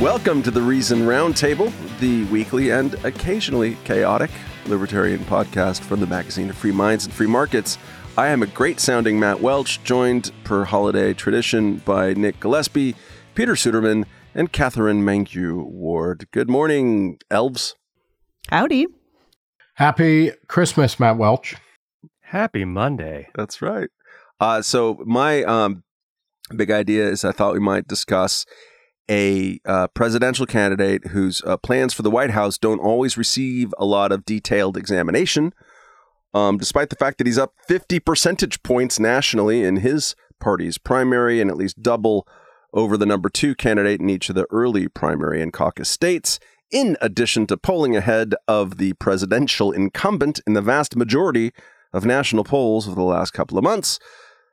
Welcome to the Reason Roundtable, the weekly and occasionally chaotic libertarian podcast from the magazine of free minds and free markets. I am a great sounding Matt Welch, joined per holiday tradition by Nick Gillespie, Peter Suderman, and Katherine Mangu-Ward. Good morning, elves. Howdy. Happy Christmas, Matt Welch. Happy Monday. That's right. Uh, so my um, big idea is I thought we might discuss a uh, presidential candidate whose uh, plans for the White House don't always receive a lot of detailed examination, um, despite the fact that he's up 50 percentage points nationally in his party's primary and at least double over the number two candidate in each of the early primary and caucus states, in addition to polling ahead of the presidential incumbent in the vast majority of national polls of the last couple of months,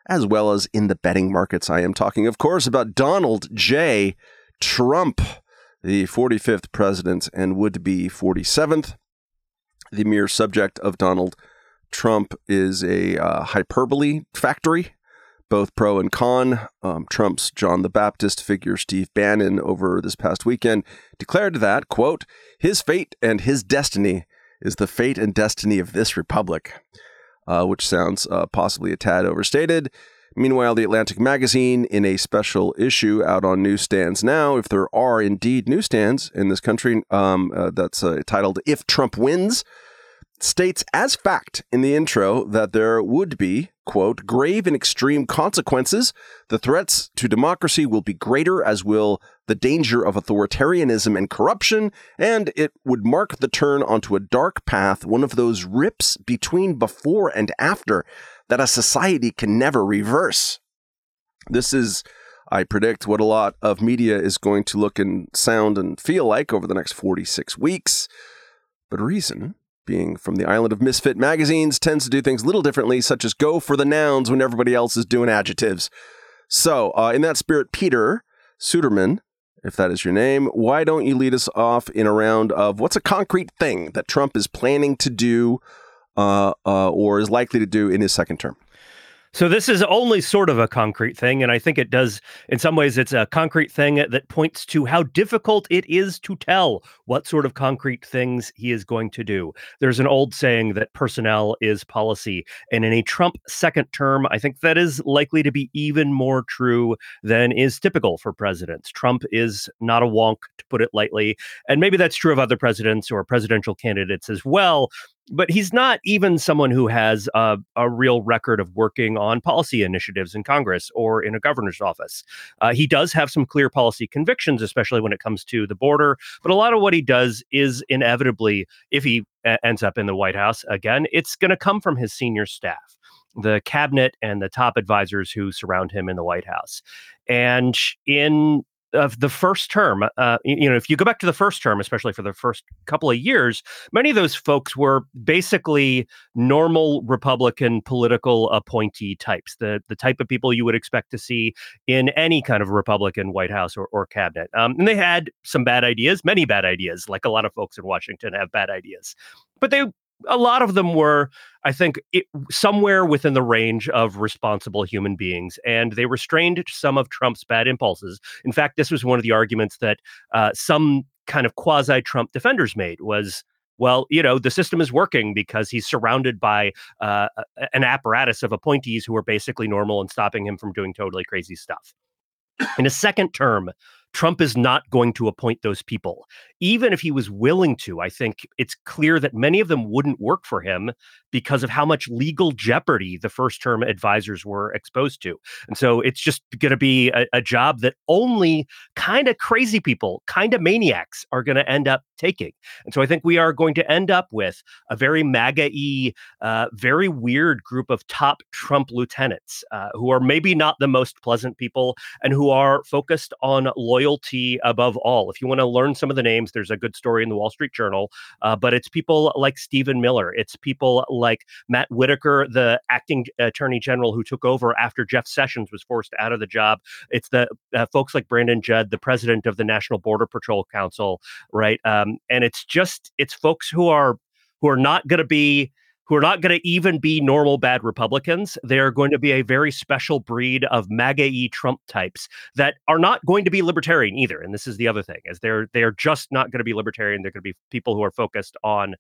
as well as in the betting markets. I am talking, of course, about Donald J. Trump, the 45th president and would be 47th. The mere subject of Donald Trump is a uh, hyperbole factory, both pro and con. Um, Trump's John the Baptist figure, Steve Bannon, over this past weekend declared that, quote, his fate and his destiny is the fate and destiny of this republic, uh, which sounds uh, possibly a tad overstated. Meanwhile, the Atlantic magazine, in a special issue out on newsstands now, if there are indeed newsstands in this country, um, uh, that's uh, titled If Trump Wins, states as fact in the intro that there would be, quote, grave and extreme consequences. The threats to democracy will be greater, as will the danger of authoritarianism and corruption, and it would mark the turn onto a dark path, one of those rips between before and after that a society can never reverse. This is, I predict, what a lot of media is going to look and sound and feel like over the next 46 weeks. But Reason, being from the island of misfit magazines, tends to do things a little differently, such as go for the nouns when everybody else is doing adjectives. So, uh, in that spirit, Peter Suderman, if that is your name, why don't you lead us off in a round of what's a concrete thing that Trump is planning to do uh, uh, or is likely to do in his second term. So this is only sort of a concrete thing, and I think it does. In some ways, it's a concrete thing that points to how difficult it is to tell what sort of concrete things he is going to do. There's an old saying that personnel is policy, and in a Trump second term, I think that is likely to be even more true than is typical for presidents. Trump is not a wonk, to put it lightly, and maybe that's true of other presidents or presidential candidates as well but he's not even someone who has a, a, real record of working on policy initiatives in Congress or in a governor's office. Uh, he does have some clear policy convictions, especially when it comes to the border. But a lot of what he does is inevitably, if he a- ends up in the White House again, it's going to come from his senior staff. The cabinet and the top advisors who surround him in the White House. And in of the first term, uh, you know, if you go back to the first term, especially for the first couple of years, many of those folks were basically normal Republican political appointee types, the the type of people you would expect to see in any kind of Republican White House or, or cabinet. Um, and they had some bad ideas, many bad ideas, like a lot of folks in Washington have bad ideas, but they a lot of them were, I think, it, somewhere within the range of responsible human beings, and they restrained some of Trump's bad impulses. In fact, this was one of the arguments that uh, some kind of quasi-Trump defenders made was. Well, you know, the system is working because he's surrounded by uh, an apparatus of appointees who are basically normal and stopping him from doing totally crazy stuff. In a second term, Trump is not going to appoint those people. Even if he was willing to, I think it's clear that many of them wouldn't work for him because of how much legal jeopardy the first term advisors were exposed to. And so it's just going to be a, a, job that only kind of crazy people, kind of maniacs are going to end up taking. And so I think we are going to end up with a very MAGA y, uh, very weird group of top Trump lieutenants uh, who are maybe not the most pleasant people and who are focused on loyalty above all. If you want to learn some of the names, there's a good story in the Wall Street Journal, uh, but it's people like Stephen Miller, it's people like Matt Whitaker, the acting attorney general who took over after Jeff Sessions was forced out of the job. It's the uh, folks like Brandon Judd, the president of the National Border Patrol Council, right? Um, and it's just it's folks who are who are not going to be who are not going to even be normal bad Republicans. They're going to be a very special breed of MAGA Trump types that are not going to be libertarian either. And this is the other thing: is they're they're just not going to be libertarian. They're going to be people who are focused on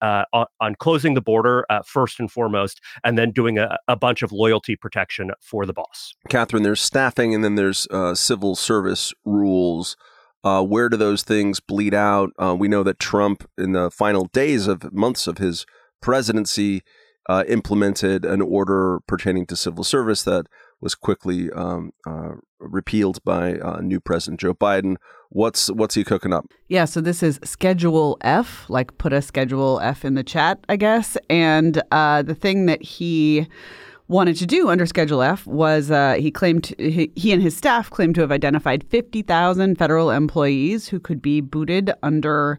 uh, on, on, closing the border uh, first and foremost, and then doing a, a, bunch of loyalty protection for the boss. Katherine, there's staffing, and then there's uh, civil service rules. Uh, where do those things bleed out? Uh, we know that Trump, in the final days of months of his presidency uh, implemented an order pertaining to civil service that was quickly um, uh, repealed by uh, new President Joe Biden. What's what's he cooking up? Yeah, so this is Schedule F, like put a Schedule F in the chat, I guess. And uh, the thing that he wanted to do under Schedule F was uh, he claimed he, he, and his staff claimed to have identified 50,000 federal employees who could be booted under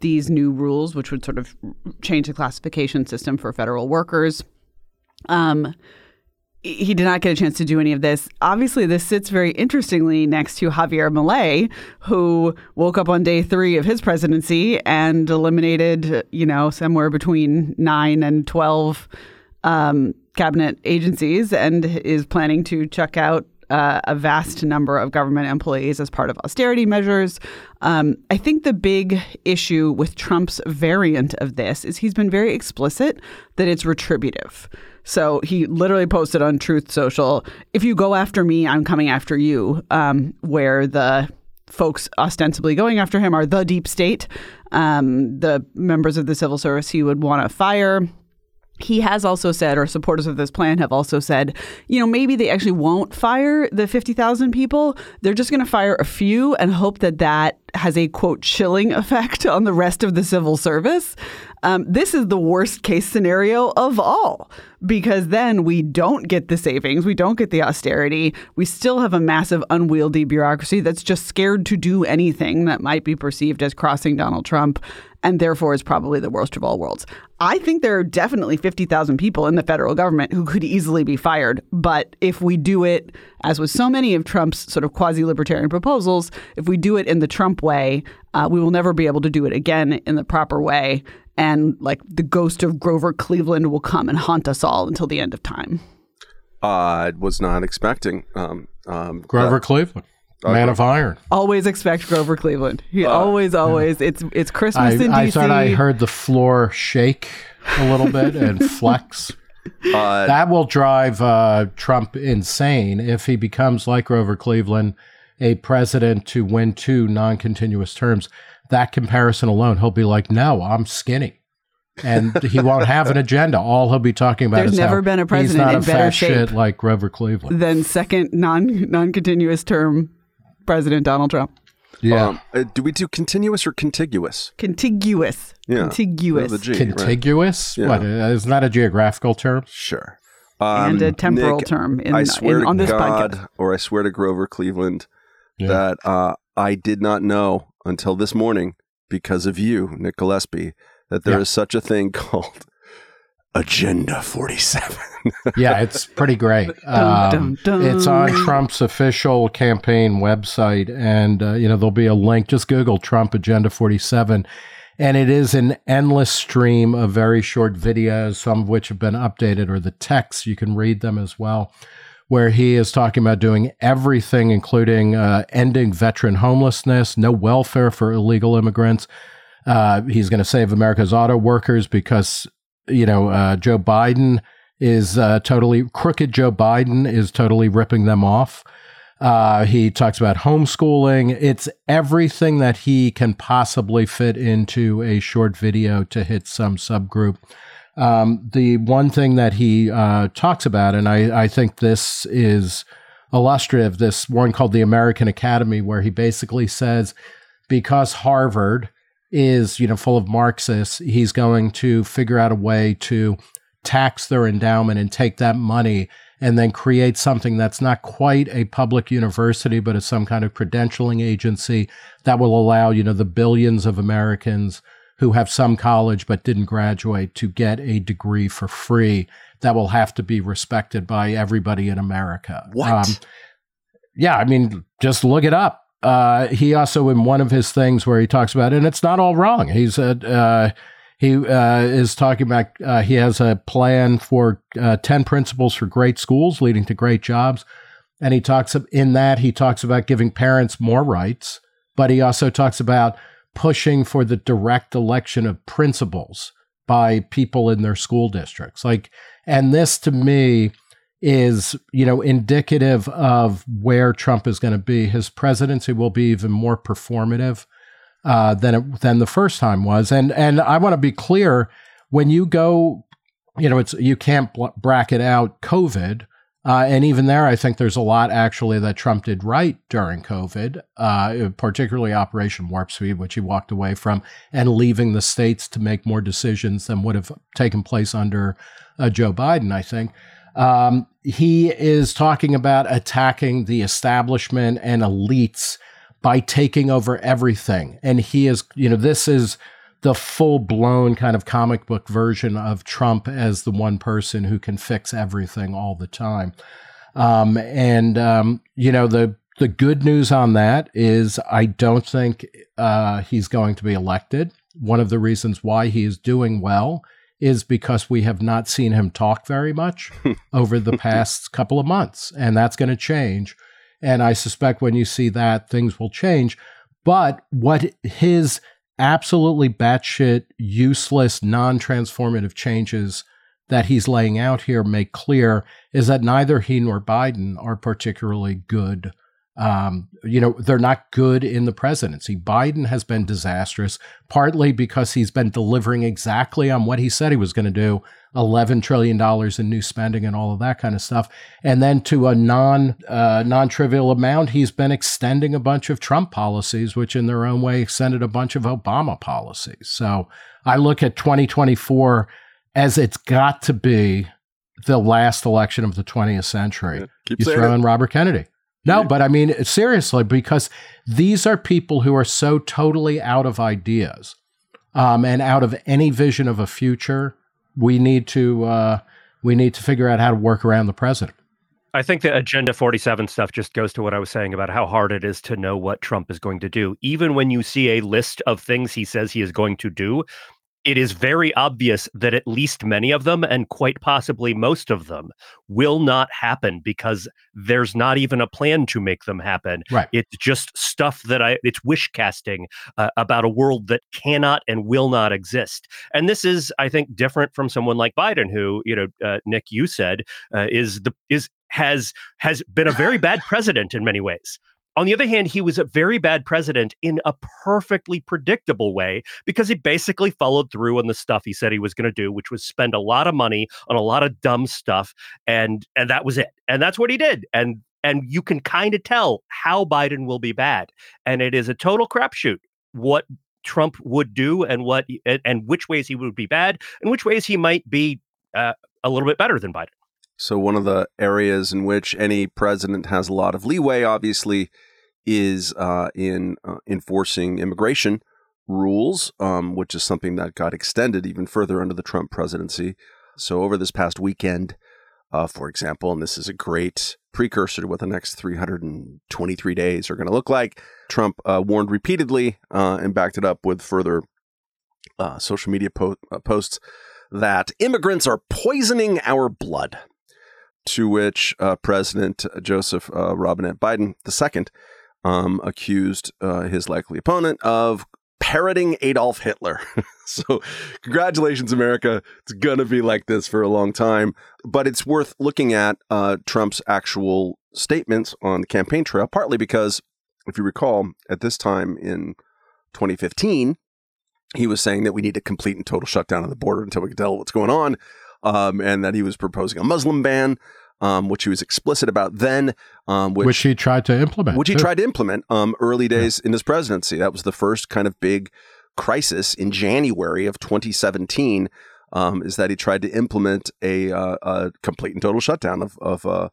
these new rules, which would sort of change the classification system for federal workers. Um, he did not get a chance to do any of this. Obviously, this sits very interestingly next to Javier Milei, who woke up on day three of his presidency and eliminated, you know, somewhere between nine and 12 um, cabinet agencies and is planning to chuck out uh, a vast number of government employees as part of austerity measures. Um, I think the big issue with Trump's variant of this is he's been very explicit that it's retributive. So he literally posted on Truth Social, if you go after me, I'm coming after you, um, where the folks ostensibly going after him are the deep state, um, the members of the civil service he would want to fire he has also said, or supporters of this plan have also said, you know, maybe they actually won't fire the 50,000 people. They're just going to fire a few and hope that that has a quote chilling effect on the rest of the civil service. Um, this is the worst case scenario of all because then we don't get the savings, we don't get the austerity. We still have a massive, unwieldy bureaucracy that's just scared to do anything that might be perceived as crossing Donald Trump and therefore is probably the worst of all worlds. I think there are definitely 50,000 people in the federal government who could easily be fired. But if we do it, as with so many of Trump's sort of quasi libertarian proposals, if we do it in the Trump way, uh, we will never be able to do it again in the proper way and like the ghost of Grover Cleveland will come and haunt us all until the end of time. I was not expecting um, um, Grover Cleveland. Man of Iron. Always expect Grover Cleveland. He uh, always, always. Yeah. It's it's Christmas I, in DC. I thought I heard the floor shake a little bit and flex. Uh, that will drive uh, Trump insane if he becomes like Grover Cleveland, a president to win two non-continuous terms that comparison alone, he'll be like, "No, I'm skinny." and he won't have an agenda. All he'll be talking about There's is never been a president in a better shape like Grover Cleveland than second non non continuous term President Donald Trump. Yeah. Um, uh, do we do continuous or contiguous? Contiguous. Yeah. Contiguous. G, contiguous. Right? What? Uh, isn't that a geographical term? Sure. Um, and a temporal Nick, term. In, I swear in, to on this God, podcast. or I swear to Grover Cleveland, yeah. that uh, I did not know until this morning because of you, Nick Gillespie, that there yeah. is such a thing called Agenda 47. yeah, it's pretty great. Um, dun, dun, dun. It's on Trump's official campaign website, and uh, you know there'll be a link. Just Google Trump Agenda 47, and it is an endless stream of very short videos, some of which have been updated, or the texts you can read them as well where he is talking about doing everything, including uh, ending veteran homelessness, no welfare for illegal immigrants. Uh, he's going to save America's auto workers because, you know, uh, Joe Biden is uh, totally crooked. Joe Biden is totally ripping them off. Uh, he talks about homeschooling. It's everything that he can possibly fit into a short video to hit some subgroup. Um, the one thing that he uh, talks about, and I, I think this is illustrative, this one called the American Academy, where he basically says because Harvard is you know full of Marxists, he's going to figure out a way to tax their endowment and take that money and then create something that's not quite a public university, but is some kind of credentialing agency that will allow you know the billions of Americans who have some college but didn't graduate to get a degree for free that will have to be respected by everybody in America. What? Um, yeah, I mean, just look it up. Uh, he also, in one of his things where he talks about, it, and it's not all wrong. He said uh, he uh, is talking about uh, he has a plan for uh, 10 principles for great schools leading to great jobs. And he talks in that, he talks about giving parents more rights, but he also talks about pushing for the direct election of principals by people in their school districts. Like, and this to me is, you know, indicative of where Trump is going to be. His presidency will be even more performative uh, than it, than the first time was. And and I want to be clear when you go, you know, it's you can't bracket out COVID. Uh, and even there, I think there's a lot actually that Trump did right during COVID, uh, particularly Operation Warp Speed, which he walked away from, and leaving the states to make more decisions than would have taken place under uh, Joe Biden, I think. Um, he is talking about attacking the establishment and elites by taking over everything. And he is, you know, this is the full blown kind of comic book version of Trump as the one person who can fix everything all the time. Um, and, um, you know, the, the good news on that is I don't think uh, he's going to be elected. One of the reasons why he is doing well is because we have not seen him talk very much over the past couple of months, and that's going to change. And I suspect when you see that, things will change. But what his absolutely batshit, useless, non transformative changes that he's laying out here make clear is that neither he nor Biden are particularly good um, you know, they're not good in the presidency. Biden has been disastrous, partly because he's been delivering exactly on what he said he was going to do $11 trillion in new spending and all of that kind of stuff. And then to a non uh, non trivial amount, he's been extending a bunch of Trump policies, which in their own way extended a bunch of Obama policies. So I look at 2024 as it's got to be the last election of the 20th century. Yeah, you throw in Robert Kennedy. No, but I mean, seriously, because these are people who are so totally out of ideas um, and out of any vision of a future. We need to uh, we need to figure out how to work around the president. I think the Agenda 47 stuff just goes to what I was saying about how hard it is to know what Trump is going to do. Even when you see a list of things he says he is going to do, it is very obvious that at least many of them, and quite possibly most of them, will not happen because there's not even a plan to make them happen. Right. It's just stuff that I, it's wish casting uh, about a world that cannot and will not exist. And this is, I think, different from someone like Biden, who, you know, uh, Nick, you said, uh, is the, is, has has been a very bad president in many ways. On the other hand, he was a very bad president in a perfectly predictable way because he basically followed through on the stuff he said he was going to do, which was spend a lot of money on a lot of dumb stuff, and and that was it. And that's what he did. And and you can kind of tell how Biden will be bad, and it is a total crapshoot. What Trump would do, and what and which ways he would be bad, and which ways he might be uh, a little bit better than Biden. So, one of the areas in which any president has a lot of leeway, obviously, is uh, in uh, enforcing immigration rules, um, which is something that got extended even further under the Trump presidency. So, over this past weekend, uh, for example, and this is a great precursor to what the next 323 days are going to look like, Trump uh, warned repeatedly uh, and backed it up with further uh, social media po- posts that immigrants are poisoning our blood to which uh, President Joseph uh, Robinette Biden II um, accused uh, his likely opponent of parroting Adolf Hitler. so, congratulations, America. It's going to be like this for a long time. But it's worth looking at uh, Trump's actual statements on the campaign trail, partly because, if you recall, at this time in 2015, he was saying that we need a complete and total shutdown of the border until we can tell what's going on um, and that he was proposing a Muslim ban. Um, which he was explicit about then, um, which, which, he tried to implement, which he tried to implement um, early days yeah. in his presidency. That was the first kind of big crisis in January of 2017. Um, is that he tried to implement a, uh, a complete and total shutdown of of uh,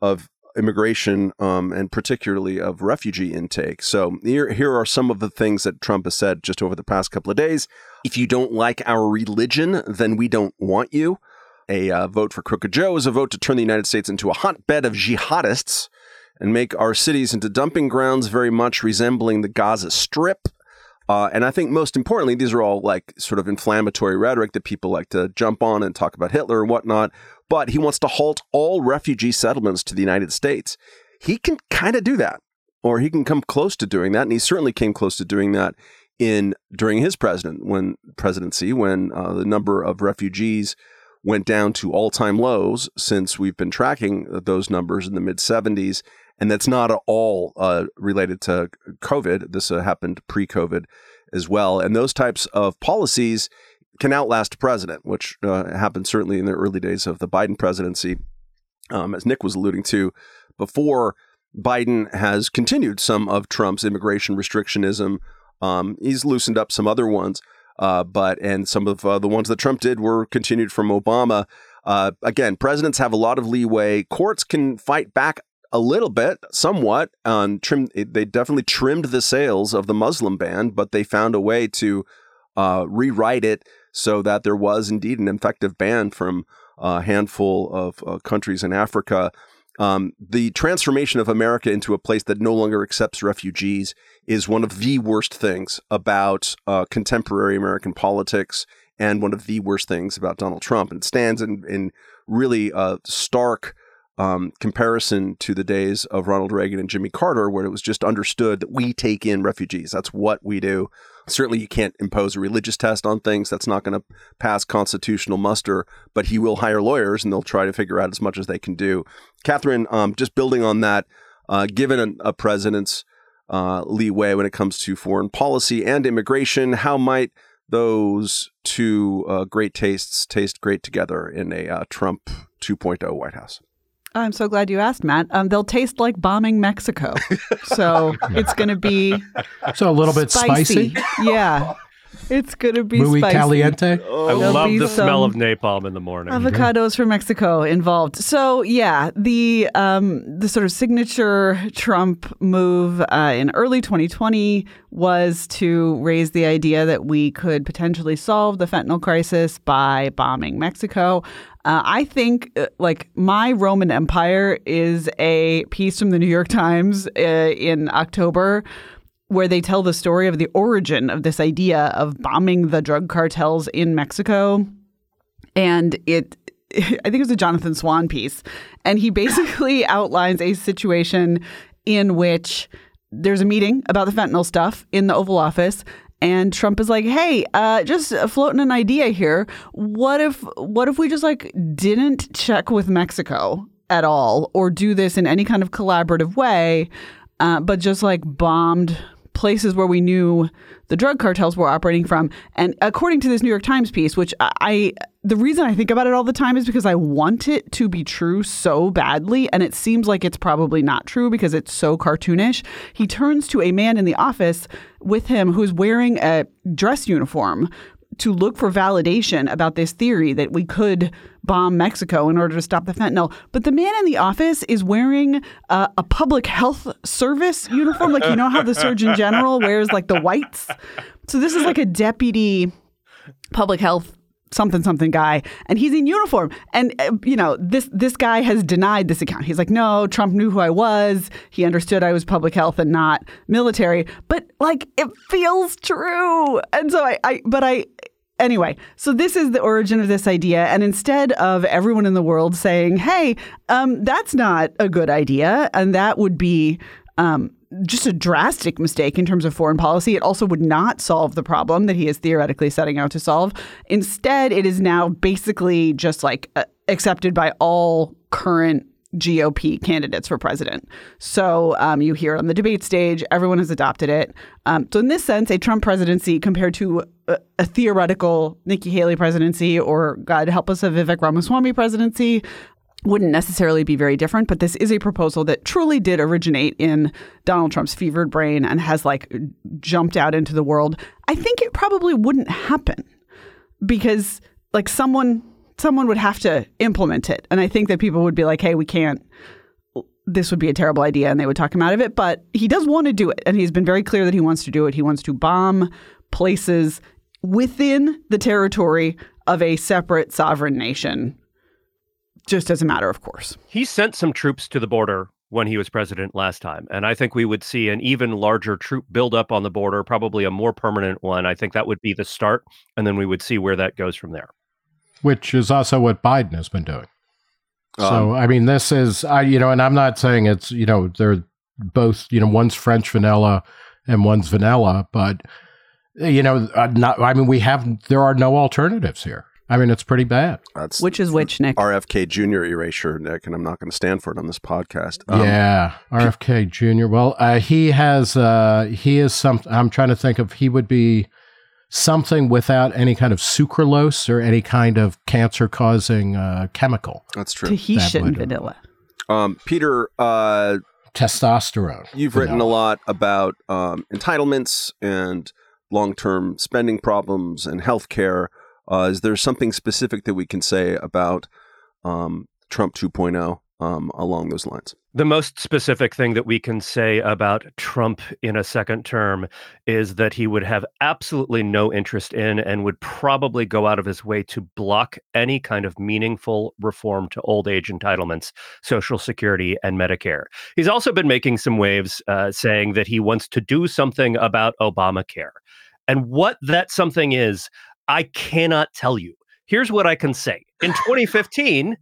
of immigration um, and particularly of refugee intake. So here, here are some of the things that Trump has said just over the past couple of days. If you don't like our religion, then we don't want you. A uh, vote for Crooked Joe is a vote to turn the United States into a hotbed of jihadists and make our cities into dumping grounds very much resembling the Gaza Strip. Uh, and I think most importantly, these are all like sort of inflammatory rhetoric that people like to jump on and talk about Hitler and whatnot. But he wants to halt all refugee settlements to the United States. He can kind of do that, or he can come close to doing that, and he certainly came close to doing that in during his president when presidency when uh, the number of refugees went down to all-time lows since we've been tracking those numbers in the mid 70s and that's not at all uh, related to covid. This uh, happened pre-covid as well. And those types of policies can outlast a president which uh, happened certainly in the early days of the biden presidency. Um, as nick was alluding to before biden has continued some of trump's immigration restrictionism um, he's loosened up some other ones, uh, but and some of uh, the ones that Trump did were continued from Obama. Uh, again, presidents have a lot of leeway. Courts can fight back a little bit, somewhat. On trim, they definitely trimmed the sails of the Muslim ban, but they found a way to uh, rewrite it so that there was indeed an effective ban from a handful of uh, countries in Africa. Um, the transformation of America into a place that no longer accepts refugees is one of the worst things about uh, contemporary American politics and one of the worst things about Donald Trump. And it stands in, in really a stark um, comparison to the days of Ronald Reagan and Jimmy Carter, where it was just understood that we take in refugees. That's what we do. Certainly, you can't impose a religious test on things. That's not going to pass constitutional muster, but he will hire lawyers and they'll try to figure out as much as they can do. Katherine, um, just building on that, uh, given a, a president's uh, leeway when it comes to foreign policy and immigration, how might those two uh, great tastes taste great together in a uh, Trump 2.0 White House? I'm so glad you asked, Matt. Um, they'll taste like bombing Mexico. so it's going to be so a little bit spicy. Yeah. It's gonna be Muy spicy. caliente. Oh, I love the smell of napalm in the morning. Avocados from Mexico involved. So yeah, the um, the sort of signature Trump move uh, in early 2020 was to raise the idea that we could potentially solve the fentanyl crisis by bombing Mexico. Uh, I think, uh, like, my Roman Empire is a piece from the New York Times uh, in October where they tell the story of the origin of this idea of bombing the drug cartels in Mexico. And it, I think it was a Jonathan Swan piece. And he basically outlines a situation in which there's a meeting about the fentanyl stuff in the Oval Office. And Trump is like, "Hey, uh, just floating an idea here. What if, what if we just like didn't check with Mexico at all, or do this in any kind of collaborative way, uh, but just like bombed places where we knew the drug cartels were operating from. And according to this New York Times piece, which I, the reason I think about it all the time is because I want it to be true so badly. And it seems like it's probably not true because it's so cartoonish. He turns to a man in the office with him who's wearing a dress uniform to look for validation about this theory that we could bomb Mexico in order to stop the fentanyl. But the man in the office is wearing uh, a public health service uniform. Like, you know how the Surgeon General wears like the whites? So this is like a deputy public health something something guy and he's in uniform. And uh, you know this this guy has denied this account. He's like no trump knew who i was. He understood i was public health and not military. But like it feels true. And so i, I but i Anyway, so this is the origin of this idea. And instead of everyone in the world saying, hey, um, that's not a good idea, and that would be um, just a drastic mistake in terms of foreign policy, it also would not solve the problem that he is theoretically setting out to solve. Instead, it is now basically just like uh, accepted by all current GOP candidates for president. So um, you hear it on the debate stage, everyone has adopted it. Um, so, in this sense, a Trump presidency compared to a, a, theoretical Nikki Haley presidency or, God help us, a Vivek Ramaswamy presidency wouldn't necessarily be very different. But this is a proposal that truly did originate in Donald Trump's fevered brain and has like jumped out into the world. I think it probably wouldn't happen because, like, someone someone would have to implement it. And I think that people would be like, hey, we can't, this would be a terrible idea. And they would talk him out of it. But he does want to do it. And he's been very clear that he wants to do it. He wants to bomb places within the territory of a separate sovereign nation, just as a matter of course. He sent some troops to the border when he was president last time. And I think we would see an even larger troop buildup on the border, probably a more permanent one. I think that would be the start. And then we would see where that goes from there. Which is also what Biden has been doing. Um, so, I mean, this is, I, you know, and I'm not saying it's, you know, they're both, you know, one's French vanilla and one's vanilla, but, you know, uh, not, I mean, we have, there are no alternatives here. I mean, it's pretty bad. That's which is which, Nick? RFK Jr. erasure, Nick, and I'm not going to stand for it on this podcast. Um, yeah, RFK Jr. Well, uh, he has, uh, he is some. I'm trying to think of. He would be something without any kind of sucralose or any kind of cancer-causing uh, chemical. That's true. Tahitian that vanilla. Um, Peter, uh, testosterone. You've vanilla. written a lot about um, entitlements and long-term spending problems and healthcare. Uh, is there something specific that we can say about um, Trump 2.0 um, along those lines? The most specific thing that we can say about Trump in a second term is that he would have absolutely no interest in and would probably go out of his way to block any kind of meaningful reform to old age entitlements, Social Security, and Medicare. He's also been making some waves uh, saying that he wants to do something about Obamacare. And what that something is, I cannot tell you. Here's what I can say. In 2015,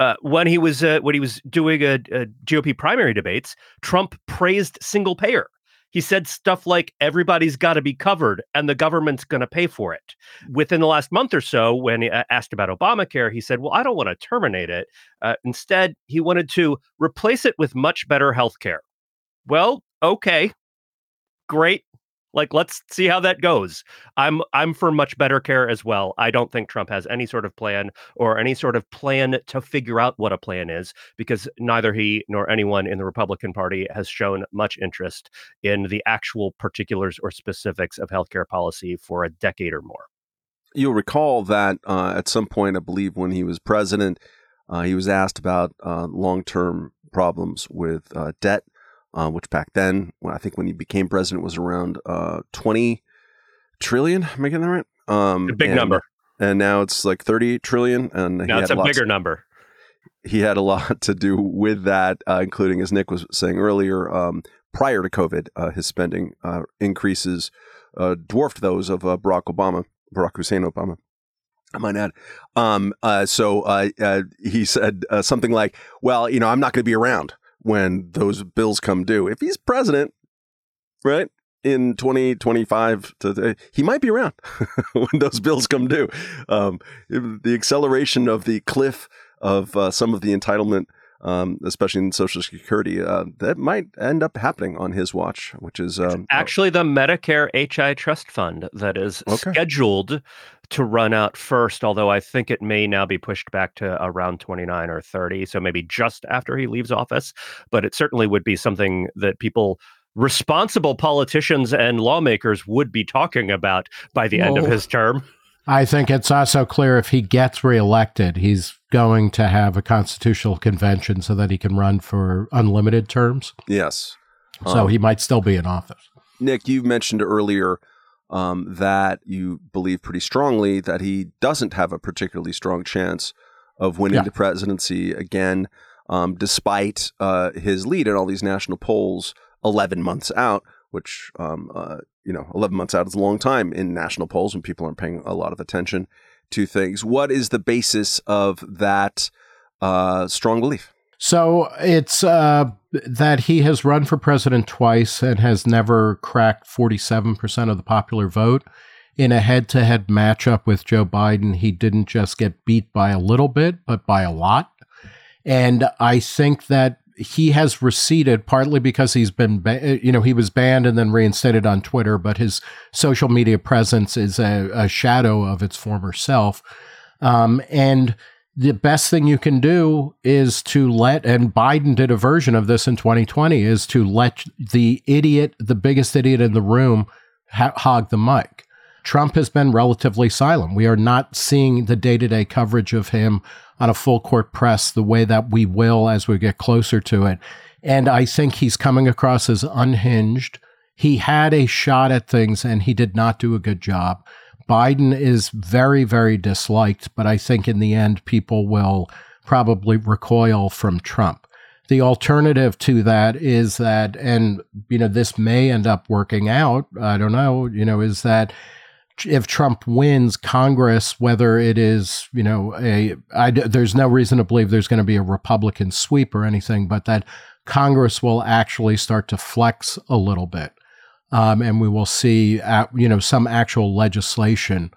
uh, when he was uh, when he was doing a, a GOP primary debates, Trump praised single payer. He said stuff like everybody's got to be covered and the government's going to pay for it. Within the last month or so, when he, asked about Obamacare, he said, Well, I don't want to terminate it. Uh, instead, he wanted to replace it with much better health care. Well, okay, great. Like, let's see how that goes. I'm I'm for much better care as well. I don't think Trump has any sort of plan or any sort of plan to figure out what a plan is because neither he nor anyone in the Republican Party has shown much interest in the actual particulars or specifics of healthcare policy for a decade or more. You'll recall that uh, at some point, I believe, when he was president, uh, he was asked about uh, long-term problems with uh, debt uh, which back then, I think when he became president, was around uh, 20 trillion. Am I getting that right? Um, a big and, number. And now it's like 30 trillion. And now it's a bigger number. He had a lot to do with that, uh, including, as Nick was saying earlier, um, prior to COVID, uh, his spending uh, increases uh, dwarfed those of Barack Obama, Barack Hussein Obama. I might add. Um, so he said something like, "Well, you know, I'm not going to be around when those bills come due. If he's president, right, in 2025, to, he might be around when those bills come due. Um, the acceleration of the cliff of uh, some of the entitlement, um, especially in Social Security, uh, that might end up happening on his watch, which is um, actually the Medicare HI Trust Fund that is okay. scheduled to run out first, although I think it may now be pushed back to around 29 or 30. So maybe just after he leaves office. But it certainly would be something that people responsible politicians and lawmakers would be talking about by the end of his term. I think it's also clear if he gets reelected, he's going to have a constitutional convention so that he can run for unlimited terms. Yes. So um, he might still be in office. Nick, you mentioned earlier um, that you believe pretty strongly that he doesn't have a particularly strong chance of winning yeah. the presidency again, um, despite uh, his lead in all these national polls 11 months out, which, um, uh, you know, 11 months out is a long time in national polls when people aren't paying a lot of attention to things. What is the basis of that uh, strong belief? So it's uh, that he has run for president twice and has never cracked 47% of the popular vote. In a head to head matchup with Joe Biden, he didn't just get beat by a little bit, but by a lot. And I think that he has receded partly because he's been, ba- you know, he was banned and then reinstated on Twitter, but his social media presence is a, a shadow of its former self. Um, and the best thing you can do is to let, and Biden did a version of this in 2020, is to let the idiot, the biggest idiot in the room, ha- hog the mic. Trump has been relatively silent. We are not seeing the day to day coverage of him on a full court press the way that we will as we get closer to it. And I think he's coming across as unhinged. He had a shot at things and he did not do a good job. Biden is very, very disliked, but I think in the end, people will probably recoil from Trump. the alternative to that is that, and, you know, this may end up working out. I don't know, you know, is that if Trump wins Congress, whether it is, you know, a, I, there's no reason to believe there's going to be a Republican sweep or anything, but that Congress will actually start to flex a little bit. Um, and we will see, uh, you know, some actual legislation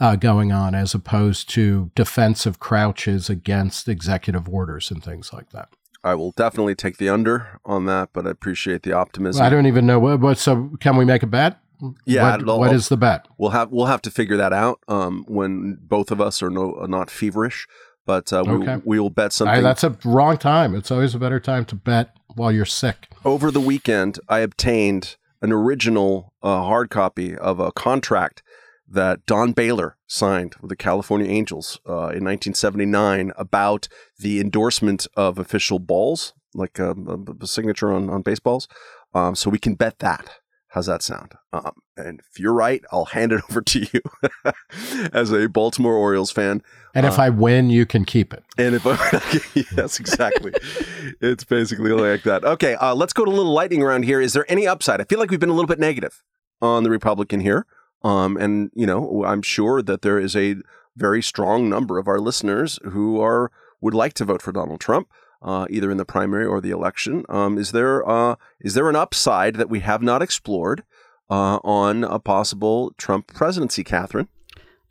uh, going on as opposed to defensive crouches against executive orders and things like that. I will definitely take the under on that, but I appreciate the optimism. I don't even know what. what so, can we make a bet? Yeah, what, what is the bet? We'll have we'll have to figure that out um, when both of us are no are not feverish. But uh, okay. we, we will bet something. I, that's a wrong time. It's always a better time to bet while you're sick. Over the weekend, I obtained an original uh, hard copy of a contract that Don Baylor signed with the California Angels uh, in 1979 about the endorsement of official balls, like a, um, a signature on, on baseballs. Um, so we can bet that. How's that sound? Um, and if you're right, I'll hand it over to you as a Baltimore Orioles fan. And if uh, I win, you can keep it. And if I, yes, exactly. it's basically like that. Okay, uh, let's go to a little lightning round here. Is there any upside? I feel like we've been a little bit negative on the Republican here. Um, and, you know, I'm sure that there is a very strong number of our listeners who are would like to vote for Donald Trump, uh, either in the primary or the election. Um, is there uh, is there an upside that we have not explored uh, on a possible Trump presidency, Katherine?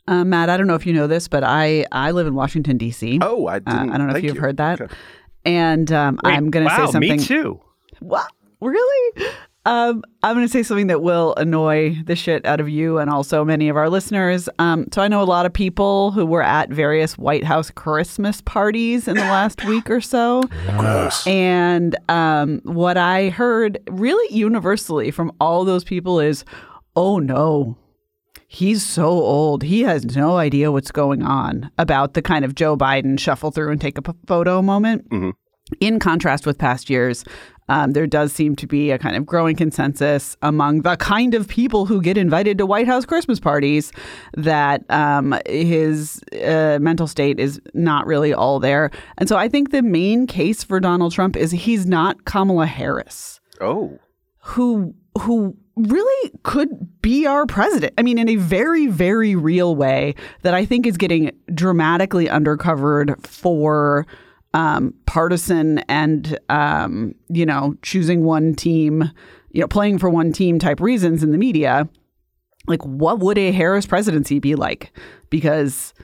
Uh, Matt, I don't know if you know this, but I, I live in Washington D.C. Oh, I didn't. I don't know if you've you. heard that. Okay. And um, Wait, I'm going to wow, say something. Me too. What? Really? Um, I'm going to say something that will annoy the shit out of you and also many of our listeners. Um, so I know a lot of people who were at various White House Christmas parties in the last week or so. Yes. And um, what I heard really universally from all those people is, oh no, he's so old. He has no idea what's going on about the kind of Joe Biden shuffle through and take a p- photo moment. Mm-hmm. In contrast with past years, um, there does seem to be a kind of growing consensus among the kind of people who get invited to White House Christmas parties that um, his uh, mental state is not really all there. And so I think the main case for Donald Trump is he's not Kamala Harris. Oh. Who who really could be our president. I mean, in a very, very real way that I think is getting dramatically undercovered for um, partisan and um, you know choosing one team, you know playing for one team type reasons in the media. Like, what would a Harris presidency be like? Because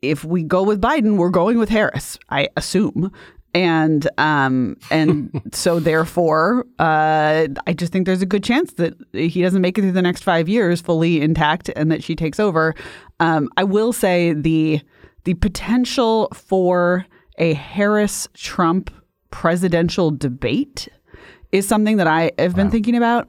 if we go with Biden, we're going with Harris, I assume. And um and so therefore, uh, I just think there's a good chance that he doesn't make it through the next five years fully intact, and that she takes over. Um, I will say the the potential for a Harris Trump presidential debate is something that I have been wow. thinking about.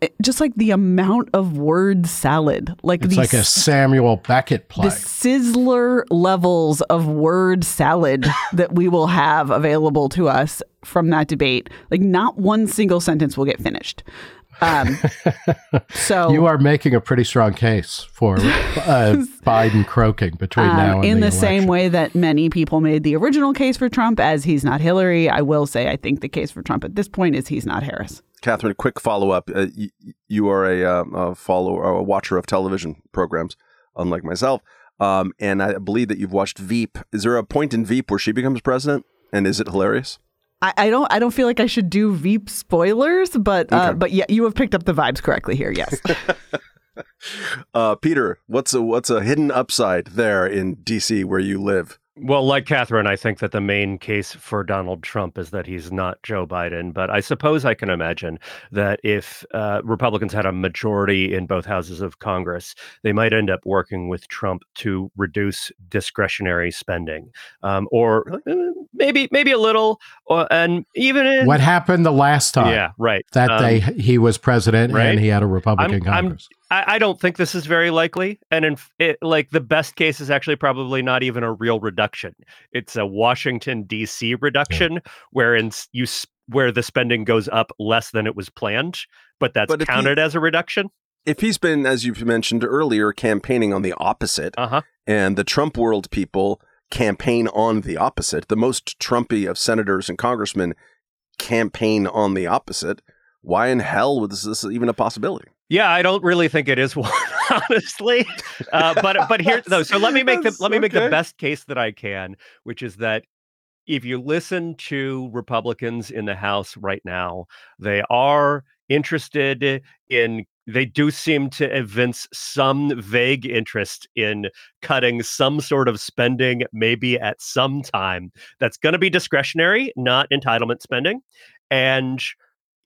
It, just like the amount of word salad, like it's like a Samuel Beckett play. The sizzler levels of word salad that we will have available to us from that debate. Like not one single sentence will get finished. Um, so you are making a pretty strong case for uh, Biden croaking between um, now and in the, the same way that many people made the original case for Trump as he's not Hillary. I will say I think the case for Trump at this point is he's not Harris. Katherine, quick follow up. Uh, y- you are a, uh, a follower or a watcher of television programs, unlike myself. Um, and I believe that you've watched Veep. Is there a point in Veep where she becomes president? And is it hilarious? I, I don't I don't feel like I should do Veep spoilers, but uh, but yeah, you have picked up the vibes correctly here. Yes. uh, Peter, what's a what's a hidden upside there in DC where you live? Well, like Katherine, I think that the main case for Donald Trump is that he's not Joe Biden. But I suppose I can imagine that if uh, Republicans had a majority in both houses of Congress, they might end up working with Trump to reduce discretionary spending, um, or uh, maybe maybe a little, or, and even in, what happened the last time. Yeah, right. That um, day he was president right? and he had a Republican I'm, Congress. I'm, I, I don't think this is very likely, and in it, like the best case is actually probably not even a real reduction. It's a Washington D.C. reduction, yeah. wherein you where the spending goes up less than it was planned, but that's but counted he, as a reduction. If he's been, as you've mentioned earlier, campaigning on the opposite, uh-huh. and the Trump world people campaign on the opposite, the most Trumpy of senators and congressmen campaign on the opposite, why in hell was this even a possibility? Yeah, I don't really think it is one, honestly. Uh, but but here though, so let me make the let me make okay. the best case that I can, which is that if you listen to Republicans in the House right now, they are interested in they do seem to evince some vague interest in cutting some sort of spending maybe at some time that's going to be discretionary not entitlement spending and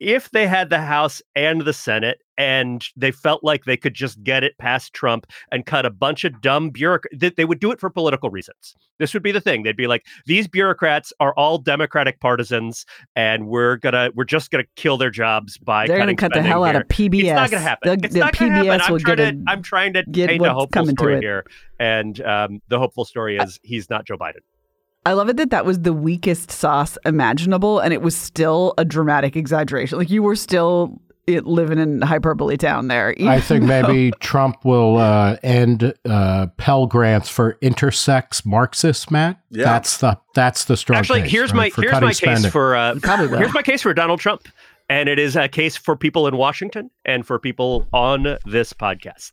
if they had the House and the Senate and they felt like they could just get it past Trump and cut a bunch of dumb bureaucrats, they, they would do it for political reasons. This would be the thing. They'd be like, these bureaucrats are all Democratic partisans, and we're gonna we're just gonna kill their jobs by They're to cut the hell out of PBS. It's not going to happen. The, it's the not going to happen. PBS I'm will trying get to a, I'm trying to get paint a hopeful story here, and um, the hopeful story is he's not Joe Biden. I love it that that was the weakest sauce imaginable, and it was still a dramatic exaggeration. Like you were still it, living in hyperbole town there. I think though- maybe Trump will uh, end uh, Pell grants for intersex Marxists. Matt, Yeah. that's the that's the strong. Actually, case, here's right, my here's cutting my case spending. for uh, Probably will. here's my case for Donald Trump, and it is a case for people in Washington and for people on this podcast.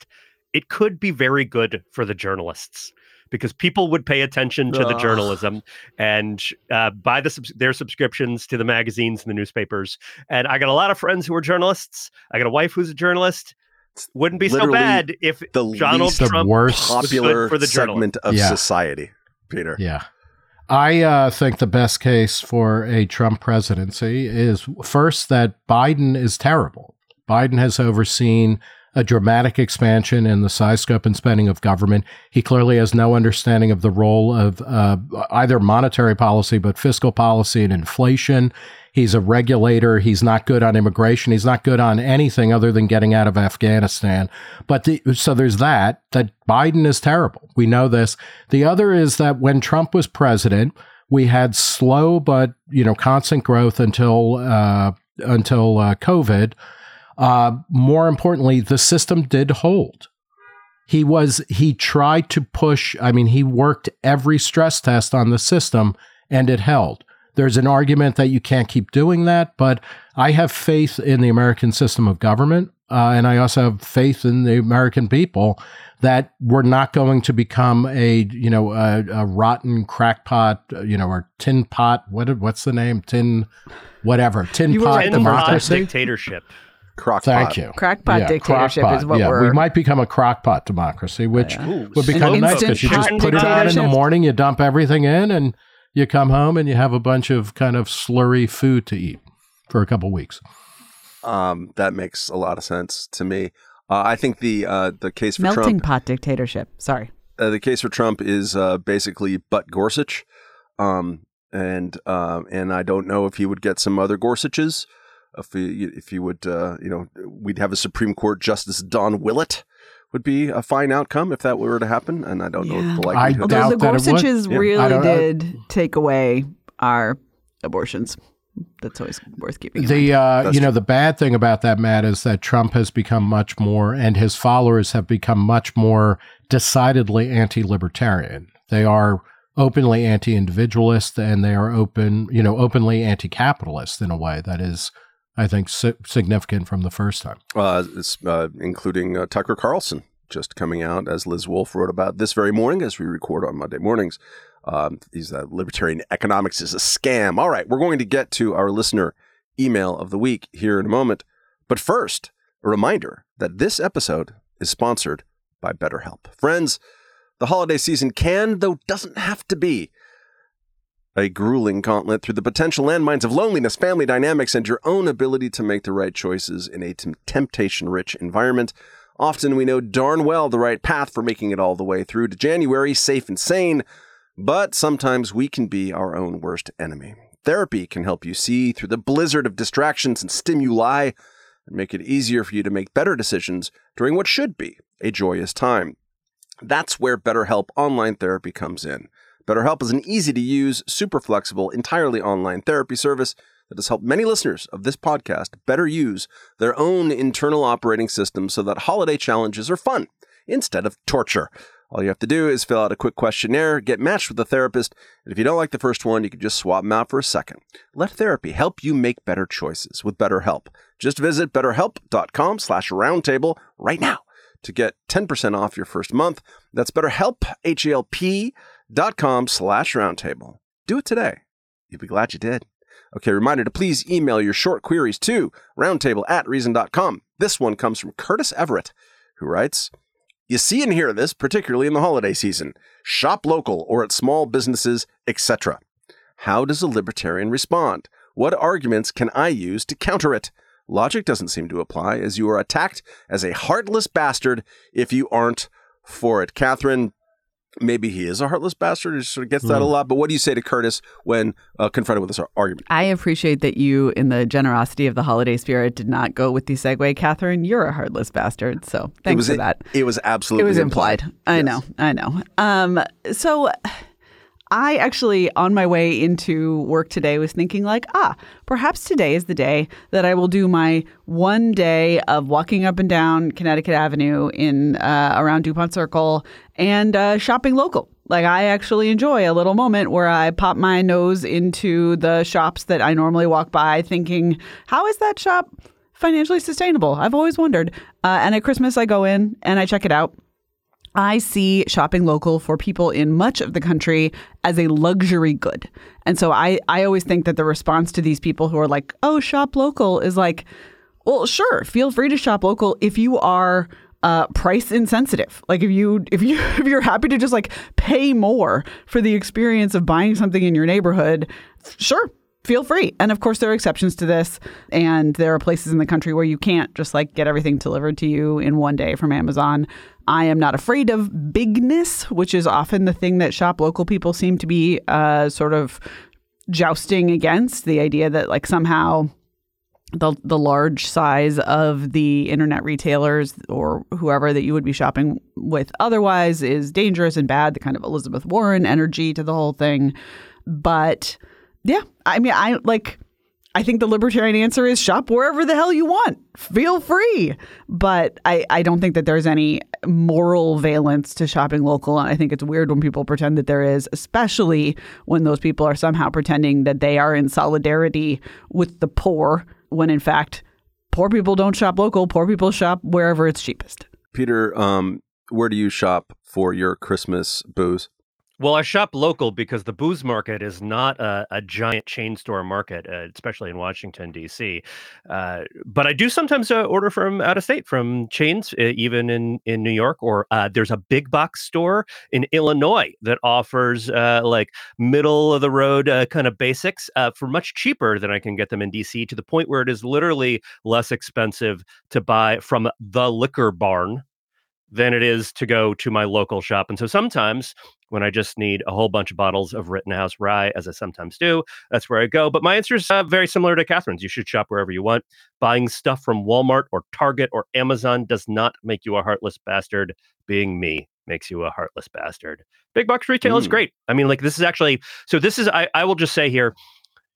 It could be very good for the journalists because people would pay attention to the journalism and uh, buy the their subscriptions to the magazines and the newspapers. And I got a lot of friends who are journalists. I got a wife who's a journalist. Wouldn't be so bad if the Donald least The Trump worst- was Popular for the segment of Yeah. society, Peter. Yeah. I uh, think the best case for a Trump presidency is first that Biden is terrible. Biden has overseen a dramatic expansion in the size, scope, and spending of government. He clearly has no understanding of the role of uh, either monetary policy, but fiscal policy and inflation. He's a regulator. He's not good on immigration. He's not good on anything other than getting out of Afghanistan. But the, so there's that, that Biden is terrible. We know this. The other is that when Trump was president, we had slow but, you know, constant growth until, uh, until uh, COVID. Uh, more importantly, the system did hold. He was, he tried to push, I mean, he worked every stress test on the system and it held. There's an argument that you can't keep doing that, but I have faith in the American system of government. Uh, and I also have faith in the American people that we're not going to become a, you know, a, a rotten crackpot, you know, or tin pot. What, what's the name? Tin, whatever. Tin pot right the first democracy. dictatorship. Crockpot. Thank you. Crackpot dictatorship is what yeah, we're- We might become a crockpot democracy, which Ooh, would be slow kind of nice Instant because you just put it on in the morning, you dump everything in, and you come home and you have a bunch of kind of slurry food to eat for a couple weeks. Um, that makes a lot of sense to me. Uh, I think the uh, the case for melting Trump, pot dictatorship. Sorry. uh, the case for Trump is uh, basically butt Gorsuch, um, and um, and I don't know if he would get some other Gorsuches. If he if he would, uh, you know, we'd have a Supreme Court Justice Don Willett would be a fine outcome if that were to happen, and I don't know Yeah. if the I doubt the that it would. Gorsuches Yeah. I really know. did take away our abortions. That's always worth keeping in mind. The uh, That's you know the bad thing about that, Matt, is that Trump has become much more, and his followers have become much more decidedly anti-libertarian. They are openly anti-individualist, and they are open, you know, openly anti-capitalist in a way that is, I think, si- significant from the first time. uh, uh, including uh, Tucker Carlson, just coming out as Liz Wolfe wrote about this very morning as we record on Monday mornings. Um, he's libertarian economics is a scam. All right, we're going to get to our listener email of the week here in a moment. But first, a reminder that this episode is sponsored by BetterHelp. Friends, the holiday season can, though doesn't have to be, a grueling gauntlet through the potential landmines of loneliness, family dynamics, and your own ability to make the right choices in a temptation rich environment. Often we know darn well the right path for making it all the way through to January, safe and sane, but sometimes we can be our own worst enemy. Therapy can help you see through the blizzard of distractions and stimuli and make it easier for you to make better decisions during what should be a joyous time. That's where BetterHelp Online Therapy comes in. BetterHelp is an easy to use, super flexible, entirely online therapy service that has helped many listeners of this podcast better use their own internal operating system so that holiday challenges are fun instead of torture. All you have to do is fill out a quick questionnaire, get matched with a therapist, and if you don't like the first one, you can just swap them out for a second. Let therapy help you make better choices with BetterHelp. Just visit betterhelp.com slash roundtable right now to get 10% off your first month. That's betterhelp, H-E-L-P com slash roundtable. Do it today. You'll be glad you did. Okay, reminder to please email your short queries to roundtable at reason.com. This one comes from Curtis Everett, who writes, you see and hear this, particularly in the holiday season. Shop local or at small businesses, etc. How does a libertarian respond? What arguments can I use to counter it? Logic doesn't seem to apply, as you are attacked as a heartless bastard if you aren't for it. Catherine, maybe he is a heartless bastard. He sort of gets that mm. a lot. But what do you say to Curtis when uh, confronted with this argument? I appreciate that you, in the generosity of the holiday spirit, did not go with the segue. Catherine, you're a heartless bastard. So thanks was, for that. It was absolutely it was implied. implied. I yes. know. I know. Um, so I actually, on my way into work today, was thinking, like, ah, perhaps today is the day that I will do my one day of walking up and down Connecticut Avenue in uh, around DuPont Circle and uh, shopping local. Like, I actually enjoy a little moment where I pop my nose into the shops that I normally walk by, thinking, how is that shop financially sustainable? I've always wondered. Uh, and at Christmas, I go in and I check it out. I see shopping local for people in much of the country as a luxury good. And so I, I always think that the response to these people who are like, oh, shop local is like, well, sure, feel free to shop local if you are uh, price insensitive. Like if you if you if you're happy to just like pay more for the experience of buying something in your neighborhood, sure, feel free. And of course, there are exceptions to this. And there are places in the country where you can't just like get everything delivered to you in one day from Amazon. I am not afraid of bigness, which is often the thing that shop local people seem to be uh, sort of jousting against the idea that like somehow the the large size of the internet retailers or whoever that you would be shopping with otherwise is dangerous and bad the kind of Elizabeth Warren energy to the whole thing but yeah. I mean, I like, I think the libertarian answer is shop wherever the hell you want. Feel free. But I, I don't think that there's any moral valence to shopping local. And I think it's weird when people pretend that there is, especially when those people are somehow pretending that they are in solidarity with the poor, when in fact, poor people don't shop local. Poor people shop wherever it's cheapest. Peter, um, where do you shop for your Christmas booze? Well, I shop local because the booze market is not a, a giant chain store market, uh, especially in Washington D.C. Uh, but I do sometimes uh, order from out of state, from chains, even in in New York. Or uh, there's a big box store in Illinois that offers uh, like middle of the road uh, kind of basics for much cheaper than I can get them in D.C. To the point where it is literally less expensive to buy from the liquor barn than it is to go to my local shop. And so sometimes when I just need a whole bunch of bottles of Rittenhouse rye, as I sometimes do, that's where I go. But my answer is uh, very similar to Catherine's. You should shop wherever you want. Buying stuff from Walmart or Target or Amazon does not make you a heartless bastard. Being me makes you a heartless bastard. Big box retail mm. is great. I mean, like this is actually so. This is I, I will just say here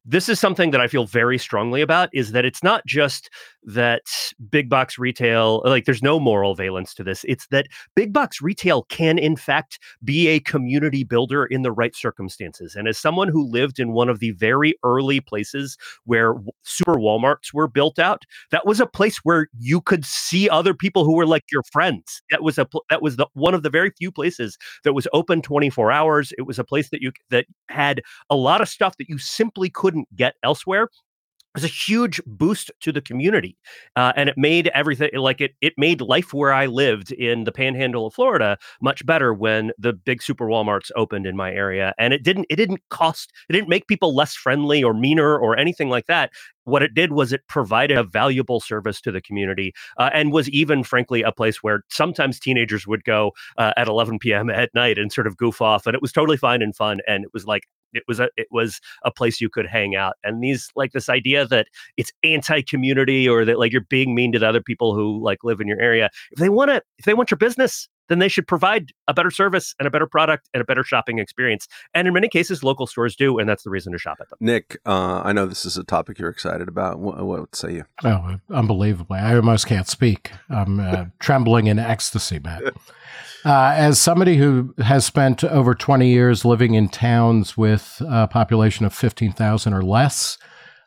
this is something that I feel very strongly about is that it's not just that big box retail, like there's no moral valence to this. It's that big box retail can, in fact, be a community builder in the right circumstances. And as someone who lived in one of the very early places where super Walmarts were built out, that was a place where you could see other people who were like your friends. That was a that was the one of the very few places that was open 24 hours. It was a place that you that had a lot of stuff that you simply couldn't couldn't get elsewhere was a huge boost to the community uh, and it made everything like it it made life where i lived in the panhandle of florida much better when the big super walmarts opened in my area and it didn't it didn't cost it didn't make people less friendly or meaner or anything like that. What it did was it provided a valuable service to the community uh, and was even frankly a place where sometimes teenagers would go uh, at 11 p.m at night and sort of goof off and it was totally fine and fun and it was like it was a it was a place you could hang out and these like this idea that it's anti-community or that like you're being mean to the other people who like live in your area if they want to if they want your business then they should provide a better service and a better product and a better shopping experience. And in many cases, local stores do, and that's the reason to shop at them. Nick, uh, I know this is a topic you're excited about. What, what say you? Oh, unbelievably! I almost can't speak. I'm uh, trembling in ecstasy, Matt. Uh, as somebody who has spent over 20 years living in towns with a population of 15,000 or less,